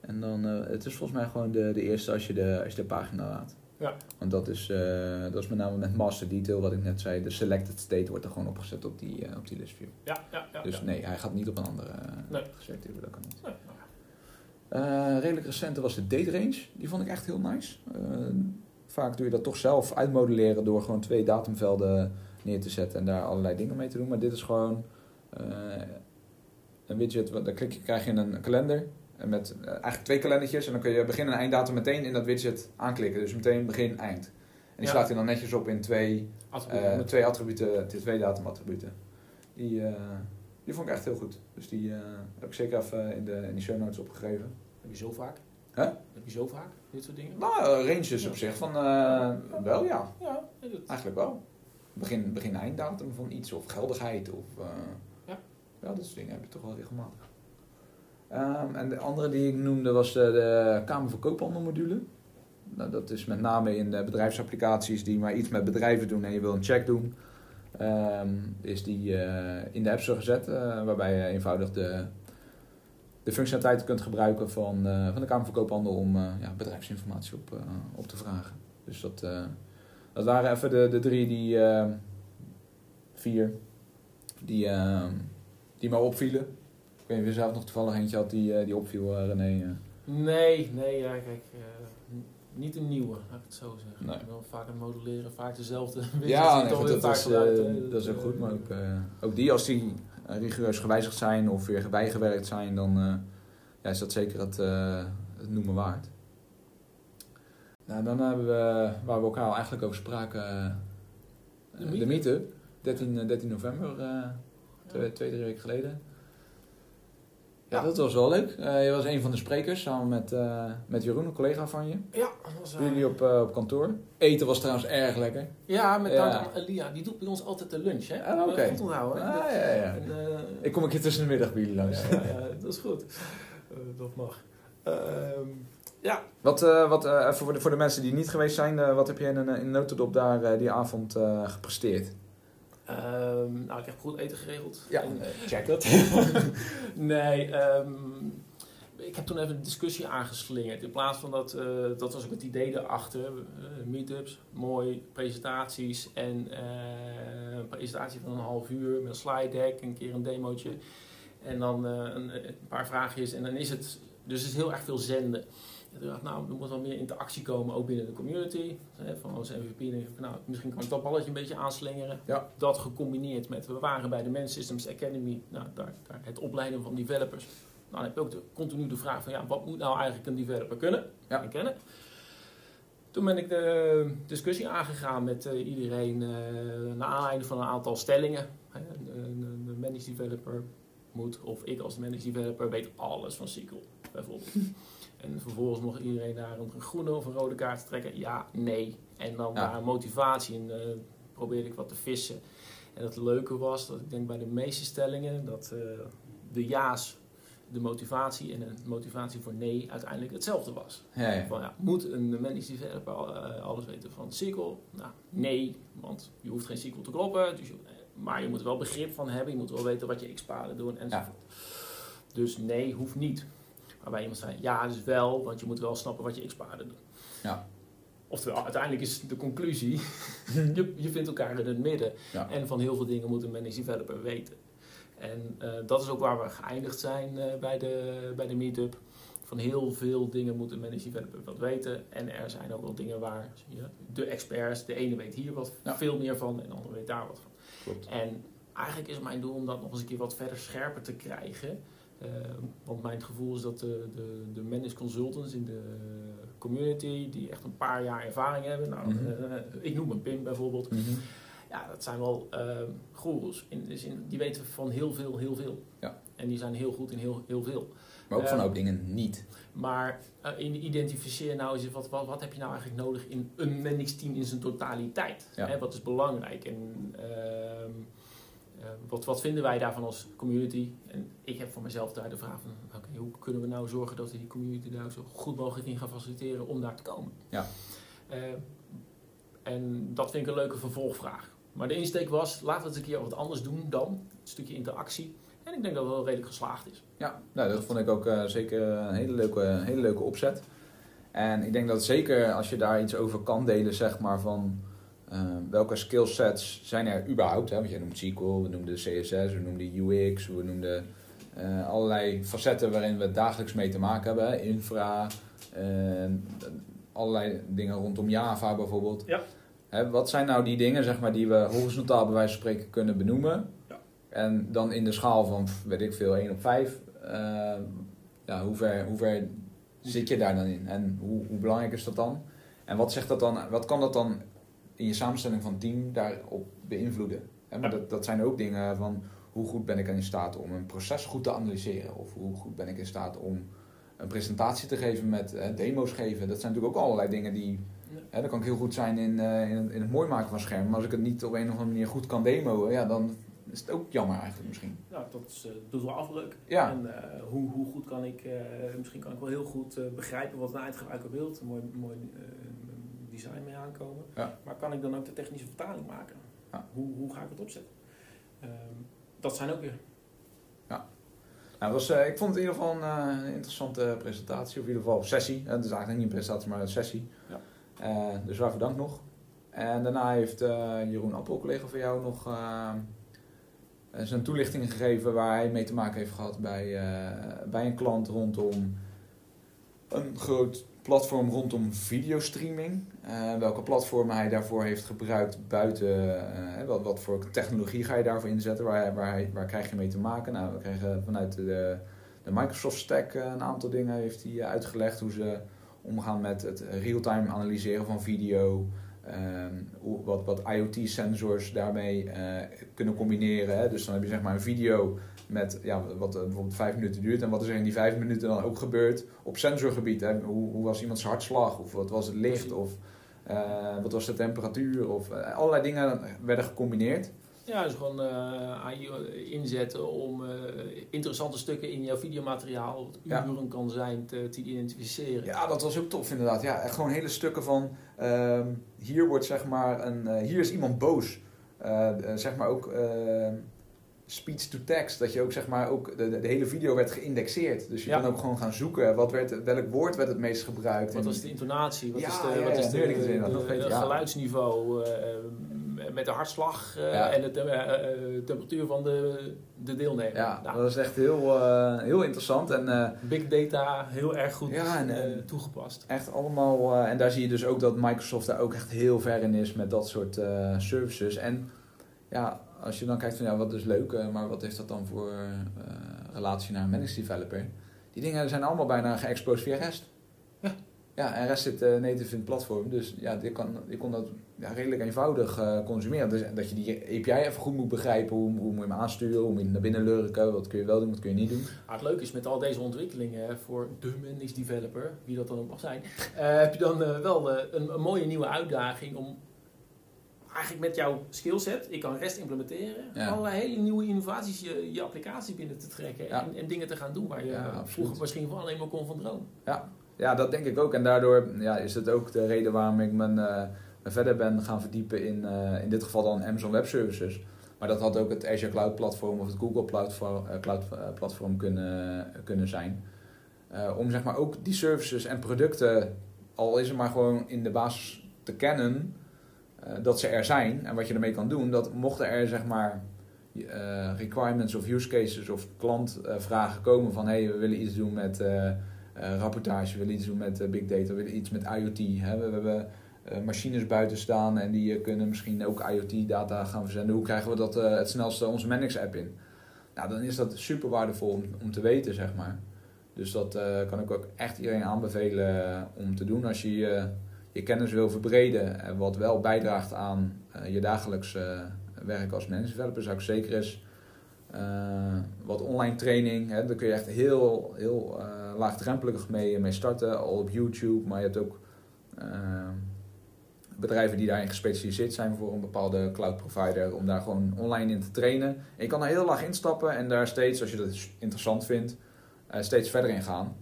En dan, het is volgens mij gewoon de, de eerste als je de, als je de pagina laat. Ja. Want dat is, uh, dat is met name met master detail, wat ik net zei. De selected state wordt er gewoon opgezet op die, uh, op die list view. Ja, ja, ja. Dus ja. nee, hij gaat niet op een andere nee. geselecteerde, dat kan niet. Nee. redelijk recente was de date range. Die vond ik echt heel nice. vaak doe je dat toch zelf uitmodelleren door gewoon twee datumvelden neer te zetten en daar allerlei dingen mee te doen. Maar dit is gewoon een widget, daar klik je, krijg je een kalender met uh, eigenlijk twee kalendertjes. En dan kun je begin en einddatum meteen in dat widget aanklikken. Dus meteen begin, eind. En die ja. slaat hij dan netjes op in twee attributen, uh, twee attributen, twee datumattributen. Die, uh, die vond ik echt heel goed. Dus die heb ik zeker even in, de, in die show notes opgegeven. Heb je zo vaak? Huh? Heb je zo vaak dit soort dingen? Nou, ranges ja. op zich van wel ja. Ja, eigenlijk wel. Begin, begin einddatum van iets of geldigheid of ja. ja, dat soort dingen heb je toch wel regelmatig. Um, en de andere die ik noemde was de, de Kamer van Koophandel module. Nou, dat is met name in de bedrijfsapplicaties die maar iets met bedrijven doen en je wil een check doen. Um, is die uh, in de App Store gezet, uh, waarbij je eenvoudig de, de functionaliteiten kunt gebruiken van, uh, van de Kamer van Koophandel om ja, bedrijfsinformatie op, op te vragen. Dus dat, dat waren even de, de drie, die vier, die, die maar opvielen weet niet of je zelf nog toevallig eentje had die, uh, die opviel, uh, René. Uh. Nee, nee, ja, kijk, niet een nieuwe, laat ik het zo zeggen. Nee. Dan vaak het modelleren, vaak dezelfde. ja, nee, goed, dat, is, dat is ook goed, maar ook, ook die, als die rigoureus gewijzigd zijn of weer bijgewerkt zijn, dan ja, is dat zeker het, het noemen waard. Nou, dan hebben we, waar we elkaar al eigenlijk over spraken, de meetup. 13, 13 november, twee, twee, drie weken geleden. Ja, dat was wel leuk. Uh, je was een van de sprekers samen met, uh, met Jeroen, een collega van je. Ja, dat was... Uh... Jullie op, op kantoor. Eten was trouwens erg lekker. Ja, met aan Elia. Die doet bij ons altijd de lunch, hè? Ah, oké. Okay. onthouden. Ah, ja, ja. En, Ik kom een keer tussen de middag bij jullie langs. Ja, ja, dat is goed. dat mag. Ehm, ja. Wat, wat even voor de, voor de mensen die niet geweest zijn, wat heb jij in een, in notendop daar die avond gepresteerd? Um, nou, ik heb goed eten geregeld. Ja, en, check dat. nee, um, ik heb toen even een discussie aangeslingerd. In plaats van dat, uh, dat was ook het idee erachter. Uh, meetups, mooi, presentaties en een presentatie van een half uur met een slide deck, een keer een demootje. En dan een, een, paar vraagjes en dan is het, dus het is heel erg veel zenden. Ik dacht, nou, er moet wel meer interactie komen, ook binnen de community. Hè, van als MVP denk ik, nou, misschien kan ik dat balletje een beetje aanslingeren. Ja. Dat gecombineerd met, we waren bij de Man Systems Academy, nou, daar, daar het opleiden van developers. Nou, dan heb je ook de, continu de vraag van, ja, wat moet nou eigenlijk een developer kunnen ja. en kennen? Toen ben ik de discussie aangegaan met uh, iedereen uh, naar aanleiding van een aantal stellingen. Hè, een, een managed developer moet, of ik als managed developer weet alles van SQL, bijvoorbeeld. En vervolgens mocht iedereen daar een groene of een rode kaart trekken. Ja, nee. En dan ja. daar motivatie in uh, probeerde ik wat te vissen. En het leuke was dat ik denk bij de meeste stellingen dat uh, de ja's de motivatie en de motivatie voor nee uiteindelijk hetzelfde was. Ja, ja. Van, ja, moet een managed developer uh, alles weten van SQL? Nou, nee, want je hoeft geen SQL te kloppen. Dus je, maar je moet er wel begrip van hebben. Je moet wel weten wat je x-paden doen enzovoort. Dus nee, hoeft niet. Waarbij iemand zei, ja, dus wel, want je moet wel snappen wat je X-paarden doen. Ja. Oftewel, uiteindelijk is de conclusie, je, je vindt elkaar in het midden. Ja. En van heel veel dingen moet een managed developer weten. En uh, dat is ook waar we geëindigd zijn uh, bij de, bij de meetup. Van heel veel dingen moet een managed developer wat weten. En er zijn ook wel dingen waar ja, de experts, de ene weet hier wat Ja. veel meer van en de andere weet daar wat van. Klopt. En eigenlijk is mijn doel om dat nog eens een keer wat verder scherper te krijgen. Uh, want mijn gevoel is dat de, de, de managed consultants in de community, die echt een paar jaar ervaring hebben. Nou, Mhm. uh, ik noem een Pim bijvoorbeeld. Mhm. Ja, dat zijn wel uh, goeroes. In de zin, die weten van heel veel, heel veel. Ja. En die zijn heel goed in heel, heel veel. Maar ook van Eh, ook dingen niet. Maar uh, in identificeer nou eens, wat, wat, wat heb je nou eigenlijk nodig in een managed team in zijn totaliteit? Ja. Hè, wat is belangrijk? En ehm, uh, wat, wat vinden wij daarvan als community? En ik heb voor mezelf daar de vraag van, okay, hoe kunnen we nou zorgen dat we die community daar zo goed mogelijk in gaan faciliteren om daar te komen? Ja. Uh, en dat vind ik een leuke vervolgvraag. Maar de insteek was, laten we het een keer wat anders doen dan een stukje interactie. En ik denk dat het wel redelijk geslaagd is. Ja, nou, dat vond ik ook uh, zeker een hele leuke, hele leuke opzet. En ik denk dat zeker als je daar iets over kan delen, zeg maar, van welke skillsets zijn er überhaupt. Hè? Want jij noemt SQL, we noemden CSS, we noemden UX, we noemden uh, allerlei facetten waarin we dagelijks mee te maken hebben. Hè? Infra, allerlei dingen rondom Java bijvoorbeeld. Ja. Hè, wat zijn nou die dingen zeg maar, die we horizontaal bij wijze van spreken kunnen benoemen? Ja. En dan in de schaal van, weet ik veel, 1 op 5. Uh, ja, hoe, ver, hoe ver zit je daar dan in? En hoe, hoe belangrijk is dat dan? En wat, zegt dat dan, wat kan dat dan in je samenstelling van team daarop beïnvloeden? Hè, maar Ja. dat, dat zijn ook dingen van hoe goed ben ik in staat om een proces goed te analyseren? Of hoe goed ben ik in staat om een presentatie te geven met uh, demo's geven? Dat zijn natuurlijk ook allerlei dingen die Hè, dat kan ik heel goed zijn in, uh, in, het, in, het mooi maken van schermen. Maar als ik het niet op een of andere manier goed kan demoen, ja, dan is het ook jammer eigenlijk misschien. Nou, dat is, uh, doet wel afbreuk. Ja. En uh, hoe, hoe goed kan ik, misschien kan ik wel heel goed begrijpen wat een eindgebruiker. Een mooi, mooi design mee aankomen. Ja. Maar kan ik dan ook de technische vertaling maken? Ja. Hoe, hoe ga ik het opzetten? Um, dat zijn ook weer ja. Nou, was, uh, ik vond het in ieder geval een uh, interessante presentatie, of in ieder geval sessie. Het is eigenlijk niet een presentatie, maar een sessie. Ja. Uh, dus waarvoor dank nog. En daarna heeft Jeroen Appel, collega van jou, nog zijn toelichting gegeven waar hij mee te maken heeft gehad bij, eh, bij een klant rondom een groot platform rondom videostreaming. Uh, welke platformen hij daarvoor heeft gebruikt buiten, uh, wat, wat voor technologie ga je daarvoor inzetten, waar, waar, waar krijg je mee te maken? Nou, we kregen vanuit de, de Microsoft Stack een aantal dingen heeft hij uitgelegd, hoe ze omgaan met het real-time analyseren van video, hoe, wat, wat IoT-sensors daarmee kunnen combineren. Hè? Dus dan heb je zeg maar een video met ja, wat bijvoorbeeld vijf minuten duurt. En wat is er in die vijf minuten dan ook gebeurd op sensorgebied? Hè? Hoe, hoe was iemands hartslag? Of wat was het licht? Of uh, wat was de temperatuur? Of uh, allerlei dingen werden gecombineerd. Ja, dus gewoon uh, AI inzetten om interessante stukken in jouw videomateriaal, wat uren ja. kan zijn, te, te, identificeren. Ja, dat was ook tof inderdaad. Ja, gewoon hele stukken van, uh, hier wordt zeg maar, een, hier is iemand boos. Zeg maar ook speech to text, dat je ook zeg maar ook de, de hele video werd geïndexeerd. Dus je ja. kan ook gewoon gaan zoeken wat werd, welk woord werd het meest gebruikt. Wat was de intonatie? Wat ja, is de, ja, wat is de, geluidsniveau uh, met de hartslag uh, en de te, uh, temperatuur van de, de deelnemer? Ja, nou. dat is echt heel, eh, heel interessant. En, Big data heel erg goed en, toegepast. Echt allemaal, en daar zie je dus ook dat Microsoft daar ook echt heel ver in is met dat soort services. En ja, als je dan kijkt van ja, wat is leuk, uh, maar wat heeft dat dan voor uh, relatie naar een managed developer? Die dingen zijn allemaal bijna geëxposed via REST. Ja. Ja, en REST zit uh, native in het platform, dus ja, je, kan, je kon dat ja, redelijk eenvoudig consumeren. Dus dat je die API even goed moet begrijpen, hoe, hoe moet je hem aansturen, hoe moet je naar binnen lurken, wat kun je wel doen, wat kun je niet doen. Ah, het leuke is met al deze ontwikkelingen voor de managed developer, wie dat dan ook mag zijn, heb je dan wel een, een mooie nieuwe uitdaging om eigenlijk met jouw skillset, ik kan REST implementeren, Ja. allerlei hele nieuwe innovaties je, je applicatie binnen te trekken Ja. en, en dingen te gaan doen waar je Ja, vroeger misschien wel alleen maar kon van dromen. Ja, dat denk ik ook. En daardoor ja, is het ook de reden waarom ik me, uh, me verder ben gaan verdiepen in, uh, in dit geval dan Amazon Web Services. Maar dat had ook het Azure Cloud Platform of het Google Cloud, uh, Cloud Platform kunnen, kunnen zijn. om zeg maar ook die services en producten, al is het maar gewoon in de basis te kennen, dat ze er zijn en wat je ermee kan doen. Dat mochten er zeg maar requirements of use cases of klantvragen komen van hé, hey, we willen iets doen met rapportage, we willen iets doen met big data, we willen iets met IoT. Hè? We, hebben machines buiten staan en die kunnen misschien ook IoT-data gaan verzenden. Hoe krijgen we dat het snelste onze Mendix-app in? Nou, dan is dat super waardevol om, om te weten, zeg maar. Dus dat kan ik ook echt iedereen aanbevelen om te doen als je je kennis wil verbreden. En wat wel bijdraagt aan je dagelijks werk als managedeveloper, zou ik zeker eens wat online training. Hè, daar kun je echt heel, heel laagdrempelig mee, mee starten, al op YouTube. Maar je hebt ook bedrijven die daarin gespecialiseerd zijn voor een bepaalde cloud provider, om daar gewoon online in te trainen. En je kan er heel laag instappen en daar steeds, als je dat interessant vindt, steeds verder in gaan.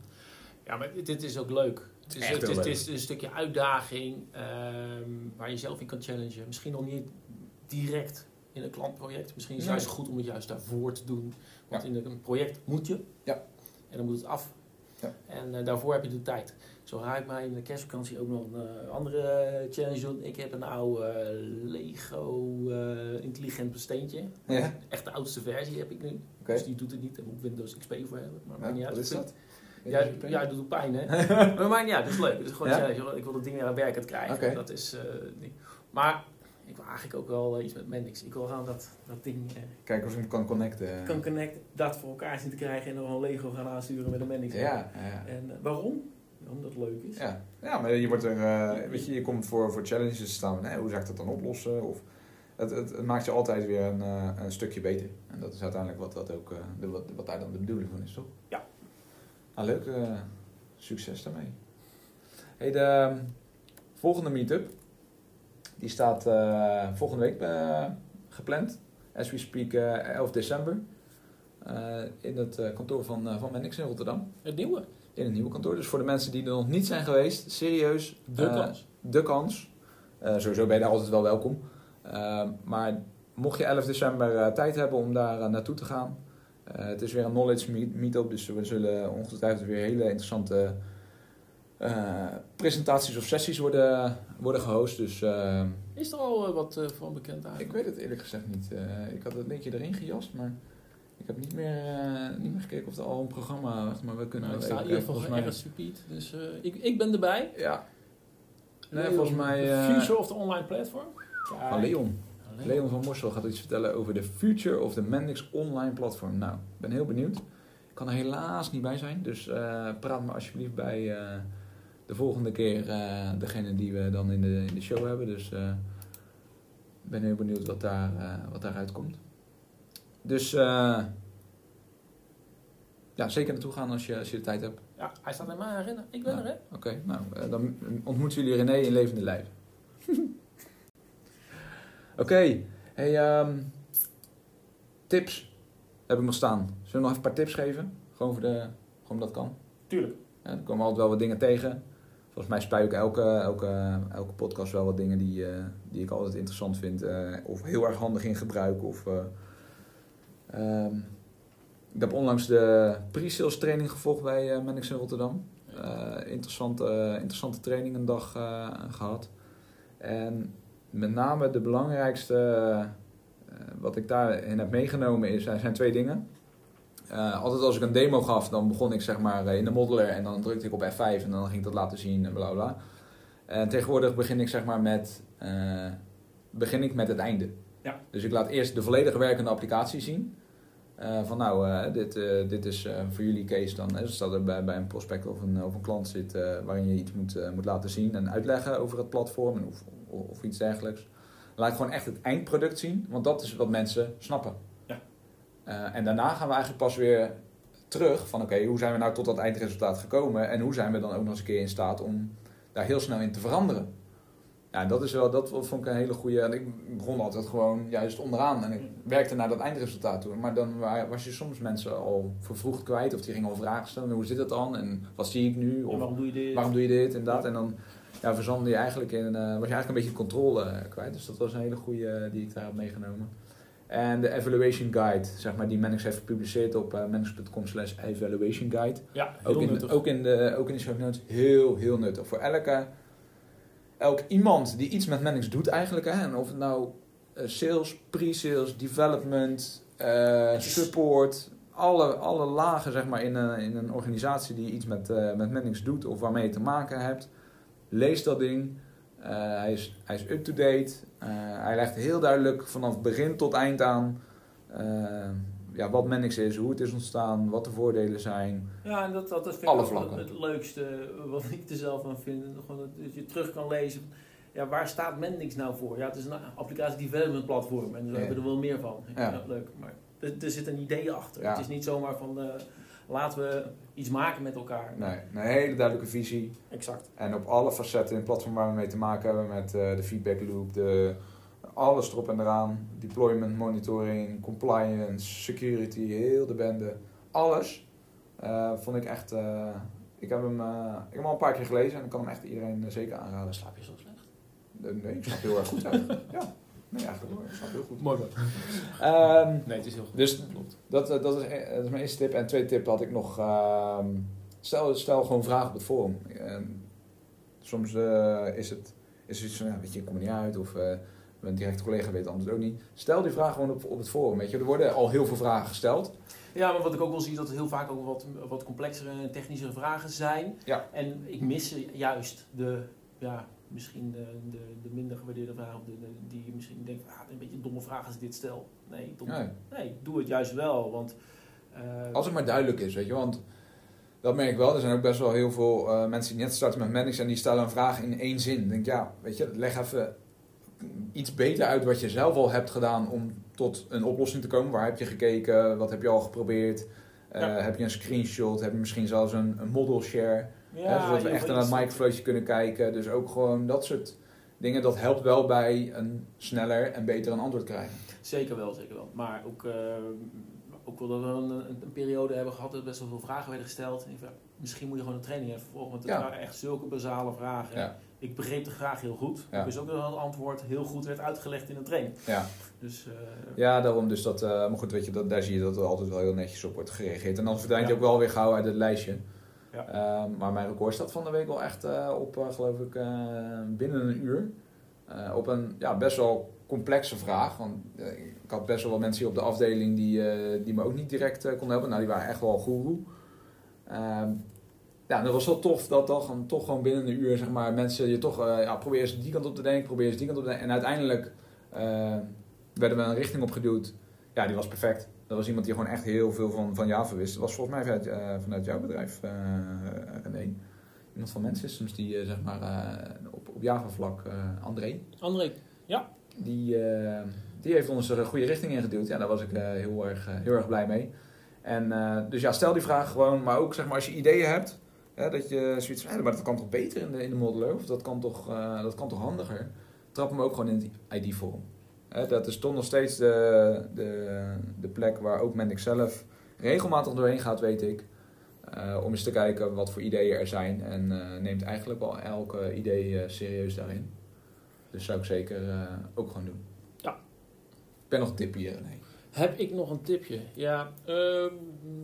Ja, maar dit is ook leuk. Het is, het is, het is, een stukje uitdaging um, waar je zelf in kan challengen. Misschien nog niet direct in een klantproject. Misschien is het juist goed om het juist daarvoor te doen. Want in een project moet je. Ja. En dan moet het af. Ja. En uh, daarvoor heb je de tijd. Zo ga ik mij in de kerstvakantie ook nog een uh, andere challenge doen. Ik heb een oude uh, Lego uh, intelligent steentje. Ja. Echt de oudste versie heb ik nu. Okay. Dus die doet het niet. Daar moet ik Windows XP voor hebben. Maar ja, niet uit. Wat is dat? Ja, ja, het doet ook pijn, hè? maar uit, dat is leuk. Het is gewoon ja? Ik wil dat ding weer aan werkend krijgen. Okay. Dat is, niet. Maar ik wil eigenlijk ook wel iets met Mendix. Ik wil gewoon dat, dat ding... Kijken of je hem kan connecten. Kan connecten, dat voor elkaar zien te krijgen en dan een Lego gaan aansturen met een Mendix. Ja, ja. En waarom? omdat het leuk is. Ja, ja maar je, wordt er, uh, weet je, je komt voor, voor challenges te staan. Nee, hoe zou ik dat dan oplossen? Of, het, het, het maakt je altijd weer een, een stukje beter. En dat is uiteindelijk wat, wat, ook, de, wat, wat daar dan de bedoeling van is, toch? Ja. Nou, leuk. succes daarmee. Hey, de volgende meetup, die staat volgende week gepland. As we speak 11 december. in het kantoor van, van Mendix in Rotterdam. Het nieuwe? in het nieuwe kantoor. Dus voor de mensen die er nog niet zijn geweest, serieus. De kans. De kans. Sowieso ben je daar altijd wel welkom. Maar mocht je 11 december tijd hebben om daar naartoe te gaan. Het is weer een knowledge meet meetup, dus we zullen ongetwijfeld weer hele interessante presentaties of sessies worden, worden gehost. Dus, is er al wat van bekend eigenlijk? Ik weet het eerlijk gezegd niet. ik had het linkje erin gejast, maar... Ik heb niet meer, niet meer gekeken of er al een programma was, maar we kunnen... Nou, ik sta in ieder geval ergens repeat, dus ik, ik ben erbij. Ja. Nee, volgens mij... Future of the online platform. Van Leon. Leon. Van Morsel gaat iets vertellen over de future of the Mendix online platform. Nou, ik ben heel benieuwd. Ik kan er helaas niet bij zijn, dus praat me alsjeblieft bij de volgende keer degene die we dan in de, in de show hebben. Dus ik ben heel benieuwd wat, daar, wat daaruit komt. Dus ja, zeker naartoe gaan als je, als je de tijd hebt. Ja, hij staat in mijn herinneren. Ik ben ja. er, hè? Oké, okay, nou, dan ontmoeten jullie René in levende lijf. Oké, okay. hey, um, tips heb ik nog staan. Zullen we nog even een paar tips geven? Gewoon voor de, gewoon dat kan. Tuurlijk. Ja, er komen altijd wel wat dingen tegen. Volgens mij spuik ik elke, elke, elke podcast wel wat dingen die, uh, die ik altijd interessant vind. Uh, of heel erg handig in gebruik. Of uh, Um, ik heb onlangs de pre-sales training gevolgd bij uh, Mendix in Rotterdam. Interessante, interessante training een dag gehad. En met name de belangrijkste wat ik daarin heb meegenomen is, zijn twee dingen. altijd als ik een demo gaf, dan begon ik zeg maar in de modeler en dan drukte ik op F5 en dan ging ik dat laten zien en bla bla. En tegenwoordig begin ik zeg maar met, begin ik met het einde. Ja. Dus ik laat eerst de volledige werkende applicatie zien. Uh, van nou, dit, dit is voor jullie case dan. Hè, dus dat er bij, bij een prospect of een, of een klant zit waarin je iets moet, moet laten zien en uitleggen over het platform of, of, iets dergelijks. Laat gewoon echt het eindproduct zien, want dat is wat mensen snappen. Ja. en daarna gaan we eigenlijk pas weer terug van oké, hoe zijn we nou tot dat eindresultaat gekomen en hoe zijn we dan ook nog eens een keer in staat om daar heel snel in te veranderen. Ja, dat is wel, dat vond ik een hele goede. En ik begon altijd gewoon juist onderaan en ik werkte naar dat eindresultaat toe. Maar dan was je soms mensen al vervroegd kwijt of die gingen al vragen stellen. Hoe zit het dan en wat zie ik nu? Of waarom doe je dit? Waarom doe je dit en dat? En dan ja, verzandde je eigenlijk in, uh, was je eigenlijk een beetje controle kwijt. Dus dat was een hele goede die ik daar heb meegenomen. En de evaluation guide, zeg maar, die Mannix heeft gepubliceerd op uh, mannix.com slash evaluation guide. Ja, heel ook in, nuttig. Ook in de, ook in de show notes, heel, heel nuttig. Voor elke, elk iemand die iets met Mannix doet eigenlijk, hè, en of het nou sales, pre-sales, development, uh, support, alle, alle lagen zeg maar, in, een, in een organisatie die iets met, uh, met Mannix doet of waarmee je te maken hebt, lees dat ding. Uh, hij is, hij is up-to-date. Uh, hij legt heel duidelijk vanaf begin tot eind aan uh, ja, wat Mannix is, hoe het is ontstaan, wat de voordelen zijn. Ja, en dat, dat, dat vind Alle ik het, het leukste wat ik er zelf aan vind. Gewoon dat je terug kan lezen. Ja, waar staat Mendix nou voor? Ja, het is een applicatie development platform en daar Ja. hebben we er wel meer van. Ja. Ja. leuk, maar er, er zit een idee achter. Ja. Het is niet zomaar van eh, laten we iets maken met elkaar. Nee, een hele duidelijke visie. Exact. En op alle facetten in het platform waar we mee te maken hebben met uh, de feedback loop, de, alles erop en eraan. Deployment, monitoring, compliance, security, heel de bende. Alles uh, vond ik echt... Uh, ik, heb hem, ik heb hem al een paar keer gelezen en ik kan hem echt iedereen zeker aanraden. Slaap je zo slecht? Nee, ik snap heel erg goed uit. Ja, nee, eigenlijk wel. Ik snap heel goed. Mooi Um, nee, het is heel goed. Dus Klopt. dat, dat, is, dat is mijn eerste tip. En tweede tip had ik nog... Um, stel, stel gewoon vragen op het forum. Um, soms uh, is het is iets van, ja, weet je, ik kom er niet uit. Of uh, mijn directe collega weet het anders ook niet. Stel die vraag gewoon op, op het forum. Weet je. Er worden al heel veel vragen gesteld. Ja, maar wat ik ook wel zie, dat er heel vaak ook wat, wat complexere en technischere vragen zijn. Ja. En ik mis juist de, ja, misschien de, de, de minder gewaardeerde vragen, de, de, die je misschien denkt, ah, een beetje een domme vraag als ik dit stel. Nee, dom, Nee. nee, doe het juist wel, want... Uh, Als het maar duidelijk is, weet je, want dat merk ik wel. Er zijn ook best wel heel veel uh, mensen die net starten met Mannix en die stellen een vraag in één zin. Ik denk, ja, weet je, leg even iets beter uit wat je zelf al hebt gedaan om tot een oplossing te komen. Waar heb je gekeken? Wat heb je al geprobeerd? Uh, ja. Heb je een screenshot? Heb je misschien zelfs een, een model share? Ja, Hè, zodat we echt naar het microflowtje kunnen kijken. Dus ook gewoon dat soort dingen. Dat helpt wel bij een sneller en beter een antwoord krijgen. Zeker wel, zeker wel. Maar ook, uh, ook wel dat we een, periode hebben gehad dat best wel veel vragen werden gesteld. Misschien moet je gewoon een training even volgen. Want het Ja. waren echt zulke basale vragen. Ja. Ik begreep de vraag heel goed. Ja. Ik wist ook dat het antwoord heel goed werd uitgelegd in een training. Ja. Dus, uh, Ja, daarom dus dat, uh, maar goed, weet je, dat, daar zie je dat er altijd wel heel netjes op wordt gereageerd. En dan verdwijnt je ook wel weer gauw uit het lijstje. Ja. Uh, maar mijn record staat van de week wel echt uh, op, uh, geloof ik, binnen een uur. Op een ja, best wel complexe vraag. Want ik had best wel mensen hier op de afdeling die, die me ook niet direct konden helpen. Nou, die waren echt wel goeroe. Ehm, ja, dat was wel tof dat dan toch gewoon binnen een uur, zeg maar, mensen je toch, ja, probeer eens die kant op te denken, probeer eens die kant op te denken. En uiteindelijk werden we een richting opgeduwd. Ja, die was perfect. Dat was iemand die gewoon echt heel veel van, van Java wist. Dat was volgens mij vanuit, uh, vanuit jouw bedrijf, uh, René. Iemand van Mensystems die uh, zeg maar op, op Java vlak, André. André, ja. Die, die heeft ons er een goede richting in geduwd. Ja, daar was ik heel, erg, heel erg blij mee. En dus ja, stel die vraag gewoon. Maar ook zeg maar als je ideeën hebt. Hè, dat je zoiets van, maar dat kan toch beter in de, in de modeler? Of dat kan toch, dat kan toch handiger? Trap hem ook gewoon in het ID-forum. Dat is toch nog steeds de, de, de plek waar ook Mendix zelf regelmatig doorheen gaat, weet ik. Uh, om eens te kijken wat voor ideeën er zijn. En uh, neemt eigenlijk wel elke idee uh, serieus daarin. Dus zou ik zeker ook gewoon doen. Ja. Ik ben nog een tip hier, nee. Heb ik nog een tipje? Ja, uh,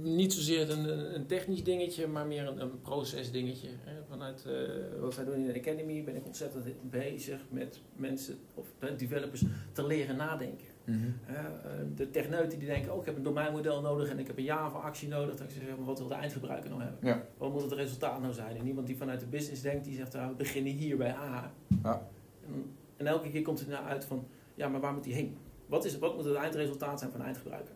niet zozeer een, een, technisch dingetje, maar meer een, een procesdingetje. Hè. Vanuit uh, wat wij doen in de Academy ben ik ontzettend bezig met mensen of developers te leren nadenken. Mm -hmm. uh, de techneuten die denken, oh ik heb een domeinmodel nodig en ik heb een Java-actie nodig. Dan zeg ik, maar wat wil de eindgebruiker nou hebben? Ja. Wat moet het resultaat nou zijn? En iemand die vanuit de business denkt, die zegt, nou, we beginnen hier bij A. Ja. En, en elke keer komt het nou uit van, ja, maar waar moet die heen? Wat, is, wat moet het eindresultaat zijn van de eindgebruiker?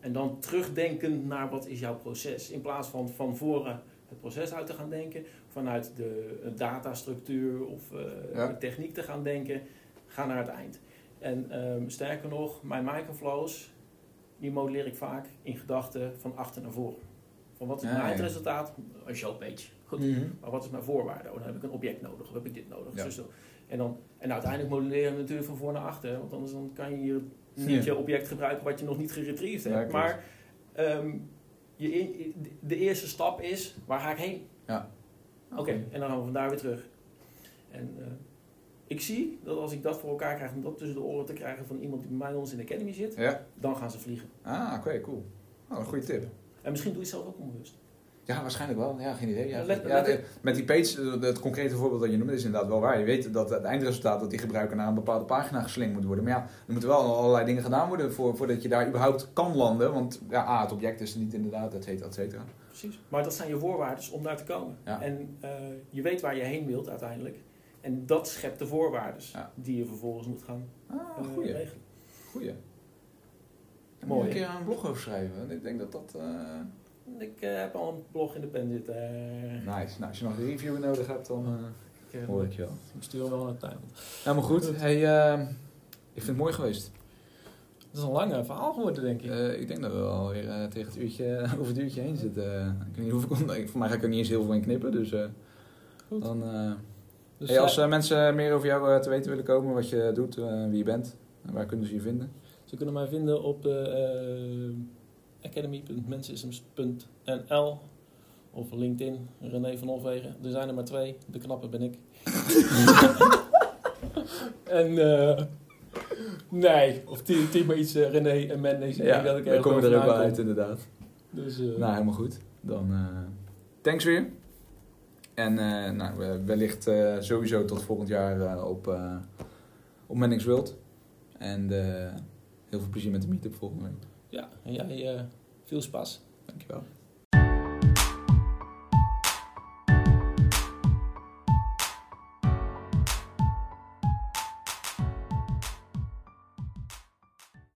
En dan terugdenken naar wat is jouw proces. In plaats van van voren het proces uit te gaan denken, vanuit de datastructuur of uh, Ja. de techniek te gaan denken, ga naar het eind. En um, sterker nog, mijn microflows, die modelleer ik vaak in gedachten van achter naar voren. Van wat is Ja, mijn ja. eindresultaat? Een showpage. Goed. Mhm. Maar wat is mijn voorwaarde? Oh, dan heb ik een object nodig, of heb ik dit nodig? Ja. Zo, zo. En, dan, en uiteindelijk modelleren we natuurlijk van voor naar achter, want anders dan kan je hier niet je object gebruiken wat je nog niet geretrieved hebt. Maar ehm, je, de eerste stap is, waar ga ik heen? Ja. Oké, en dan gaan we vandaar weer terug. En eh, ik zie dat als ik dat voor elkaar krijg om dat tussen de oren te krijgen van iemand die bij mij ons in de Academy zit, Ja. dan gaan ze vliegen. Ah, oké, cool. Oh, een goede tip. En misschien doe je het zelf ook onbewust. Ja, waarschijnlijk wel. Ja, geen idee. Ja, Let- ja, let- de- met die page, eh, het concrete voorbeeld dat je noemt, is inderdaad wel waar. Je weet dat het eindresultaat dat die gebruiker naar een bepaalde pagina geslingd moet worden. Maar ja, er moeten wel allerlei dingen gedaan worden voor, voordat je daar überhaupt kan landen. Want ja, A, het object is er niet inderdaad, et cetera, et cetera. Precies. Maar dat zijn je voorwaarden om daar te komen. En eh, je weet waar je heen wilt uiteindelijk. En dat schept de voorwaarden die je vervolgens moet gaan Ah, eh, goeie. regelen. goeie. Mooi, moet een keer een blog over schrijven. Ik denk dat dat... eh, Ik eh, heb al een blog in de pen zitten. Nice. Nou, als je nog een review nodig hebt, dan Ik, eh, hoor ik je wel. ik stuur hem wel naar de tuin. Helemaal goed. Hey, eh, ik vind het mooi geweest. Het is een lang verhaal geworden, denk ik. Eh, ik denk dat we alweer eh, tegen het uurtje, over het uurtje heen zitten. ik weet niet hoeveel, ik- voor mij ga ik er niet eens heel veel in knippen. Dus, eh, Goed. dan, eh, Dus, hey, als mensen meer over jou eh, te weten willen komen, wat je doet, wie je bent, en waar kunnen ze je vinden? Ze kunnen mij vinden op uh, academy.mensensystems.nl of LinkedIn, René van Olvegen. Er zijn er maar twee, de knappe ben ik. en eh, nee, of team maar iets eh, René en Men. Ik denk dat ik komen we er ook wel uit kom. inderdaad. Dus, eh, Nou, helemaal goed. Dan thanks weer. En nou, we- wellicht sowieso tot volgend jaar op, eh op World. En heel veel plezier met de meetup volgende week. Ja, en jij eh, veel spas. Dankjewel.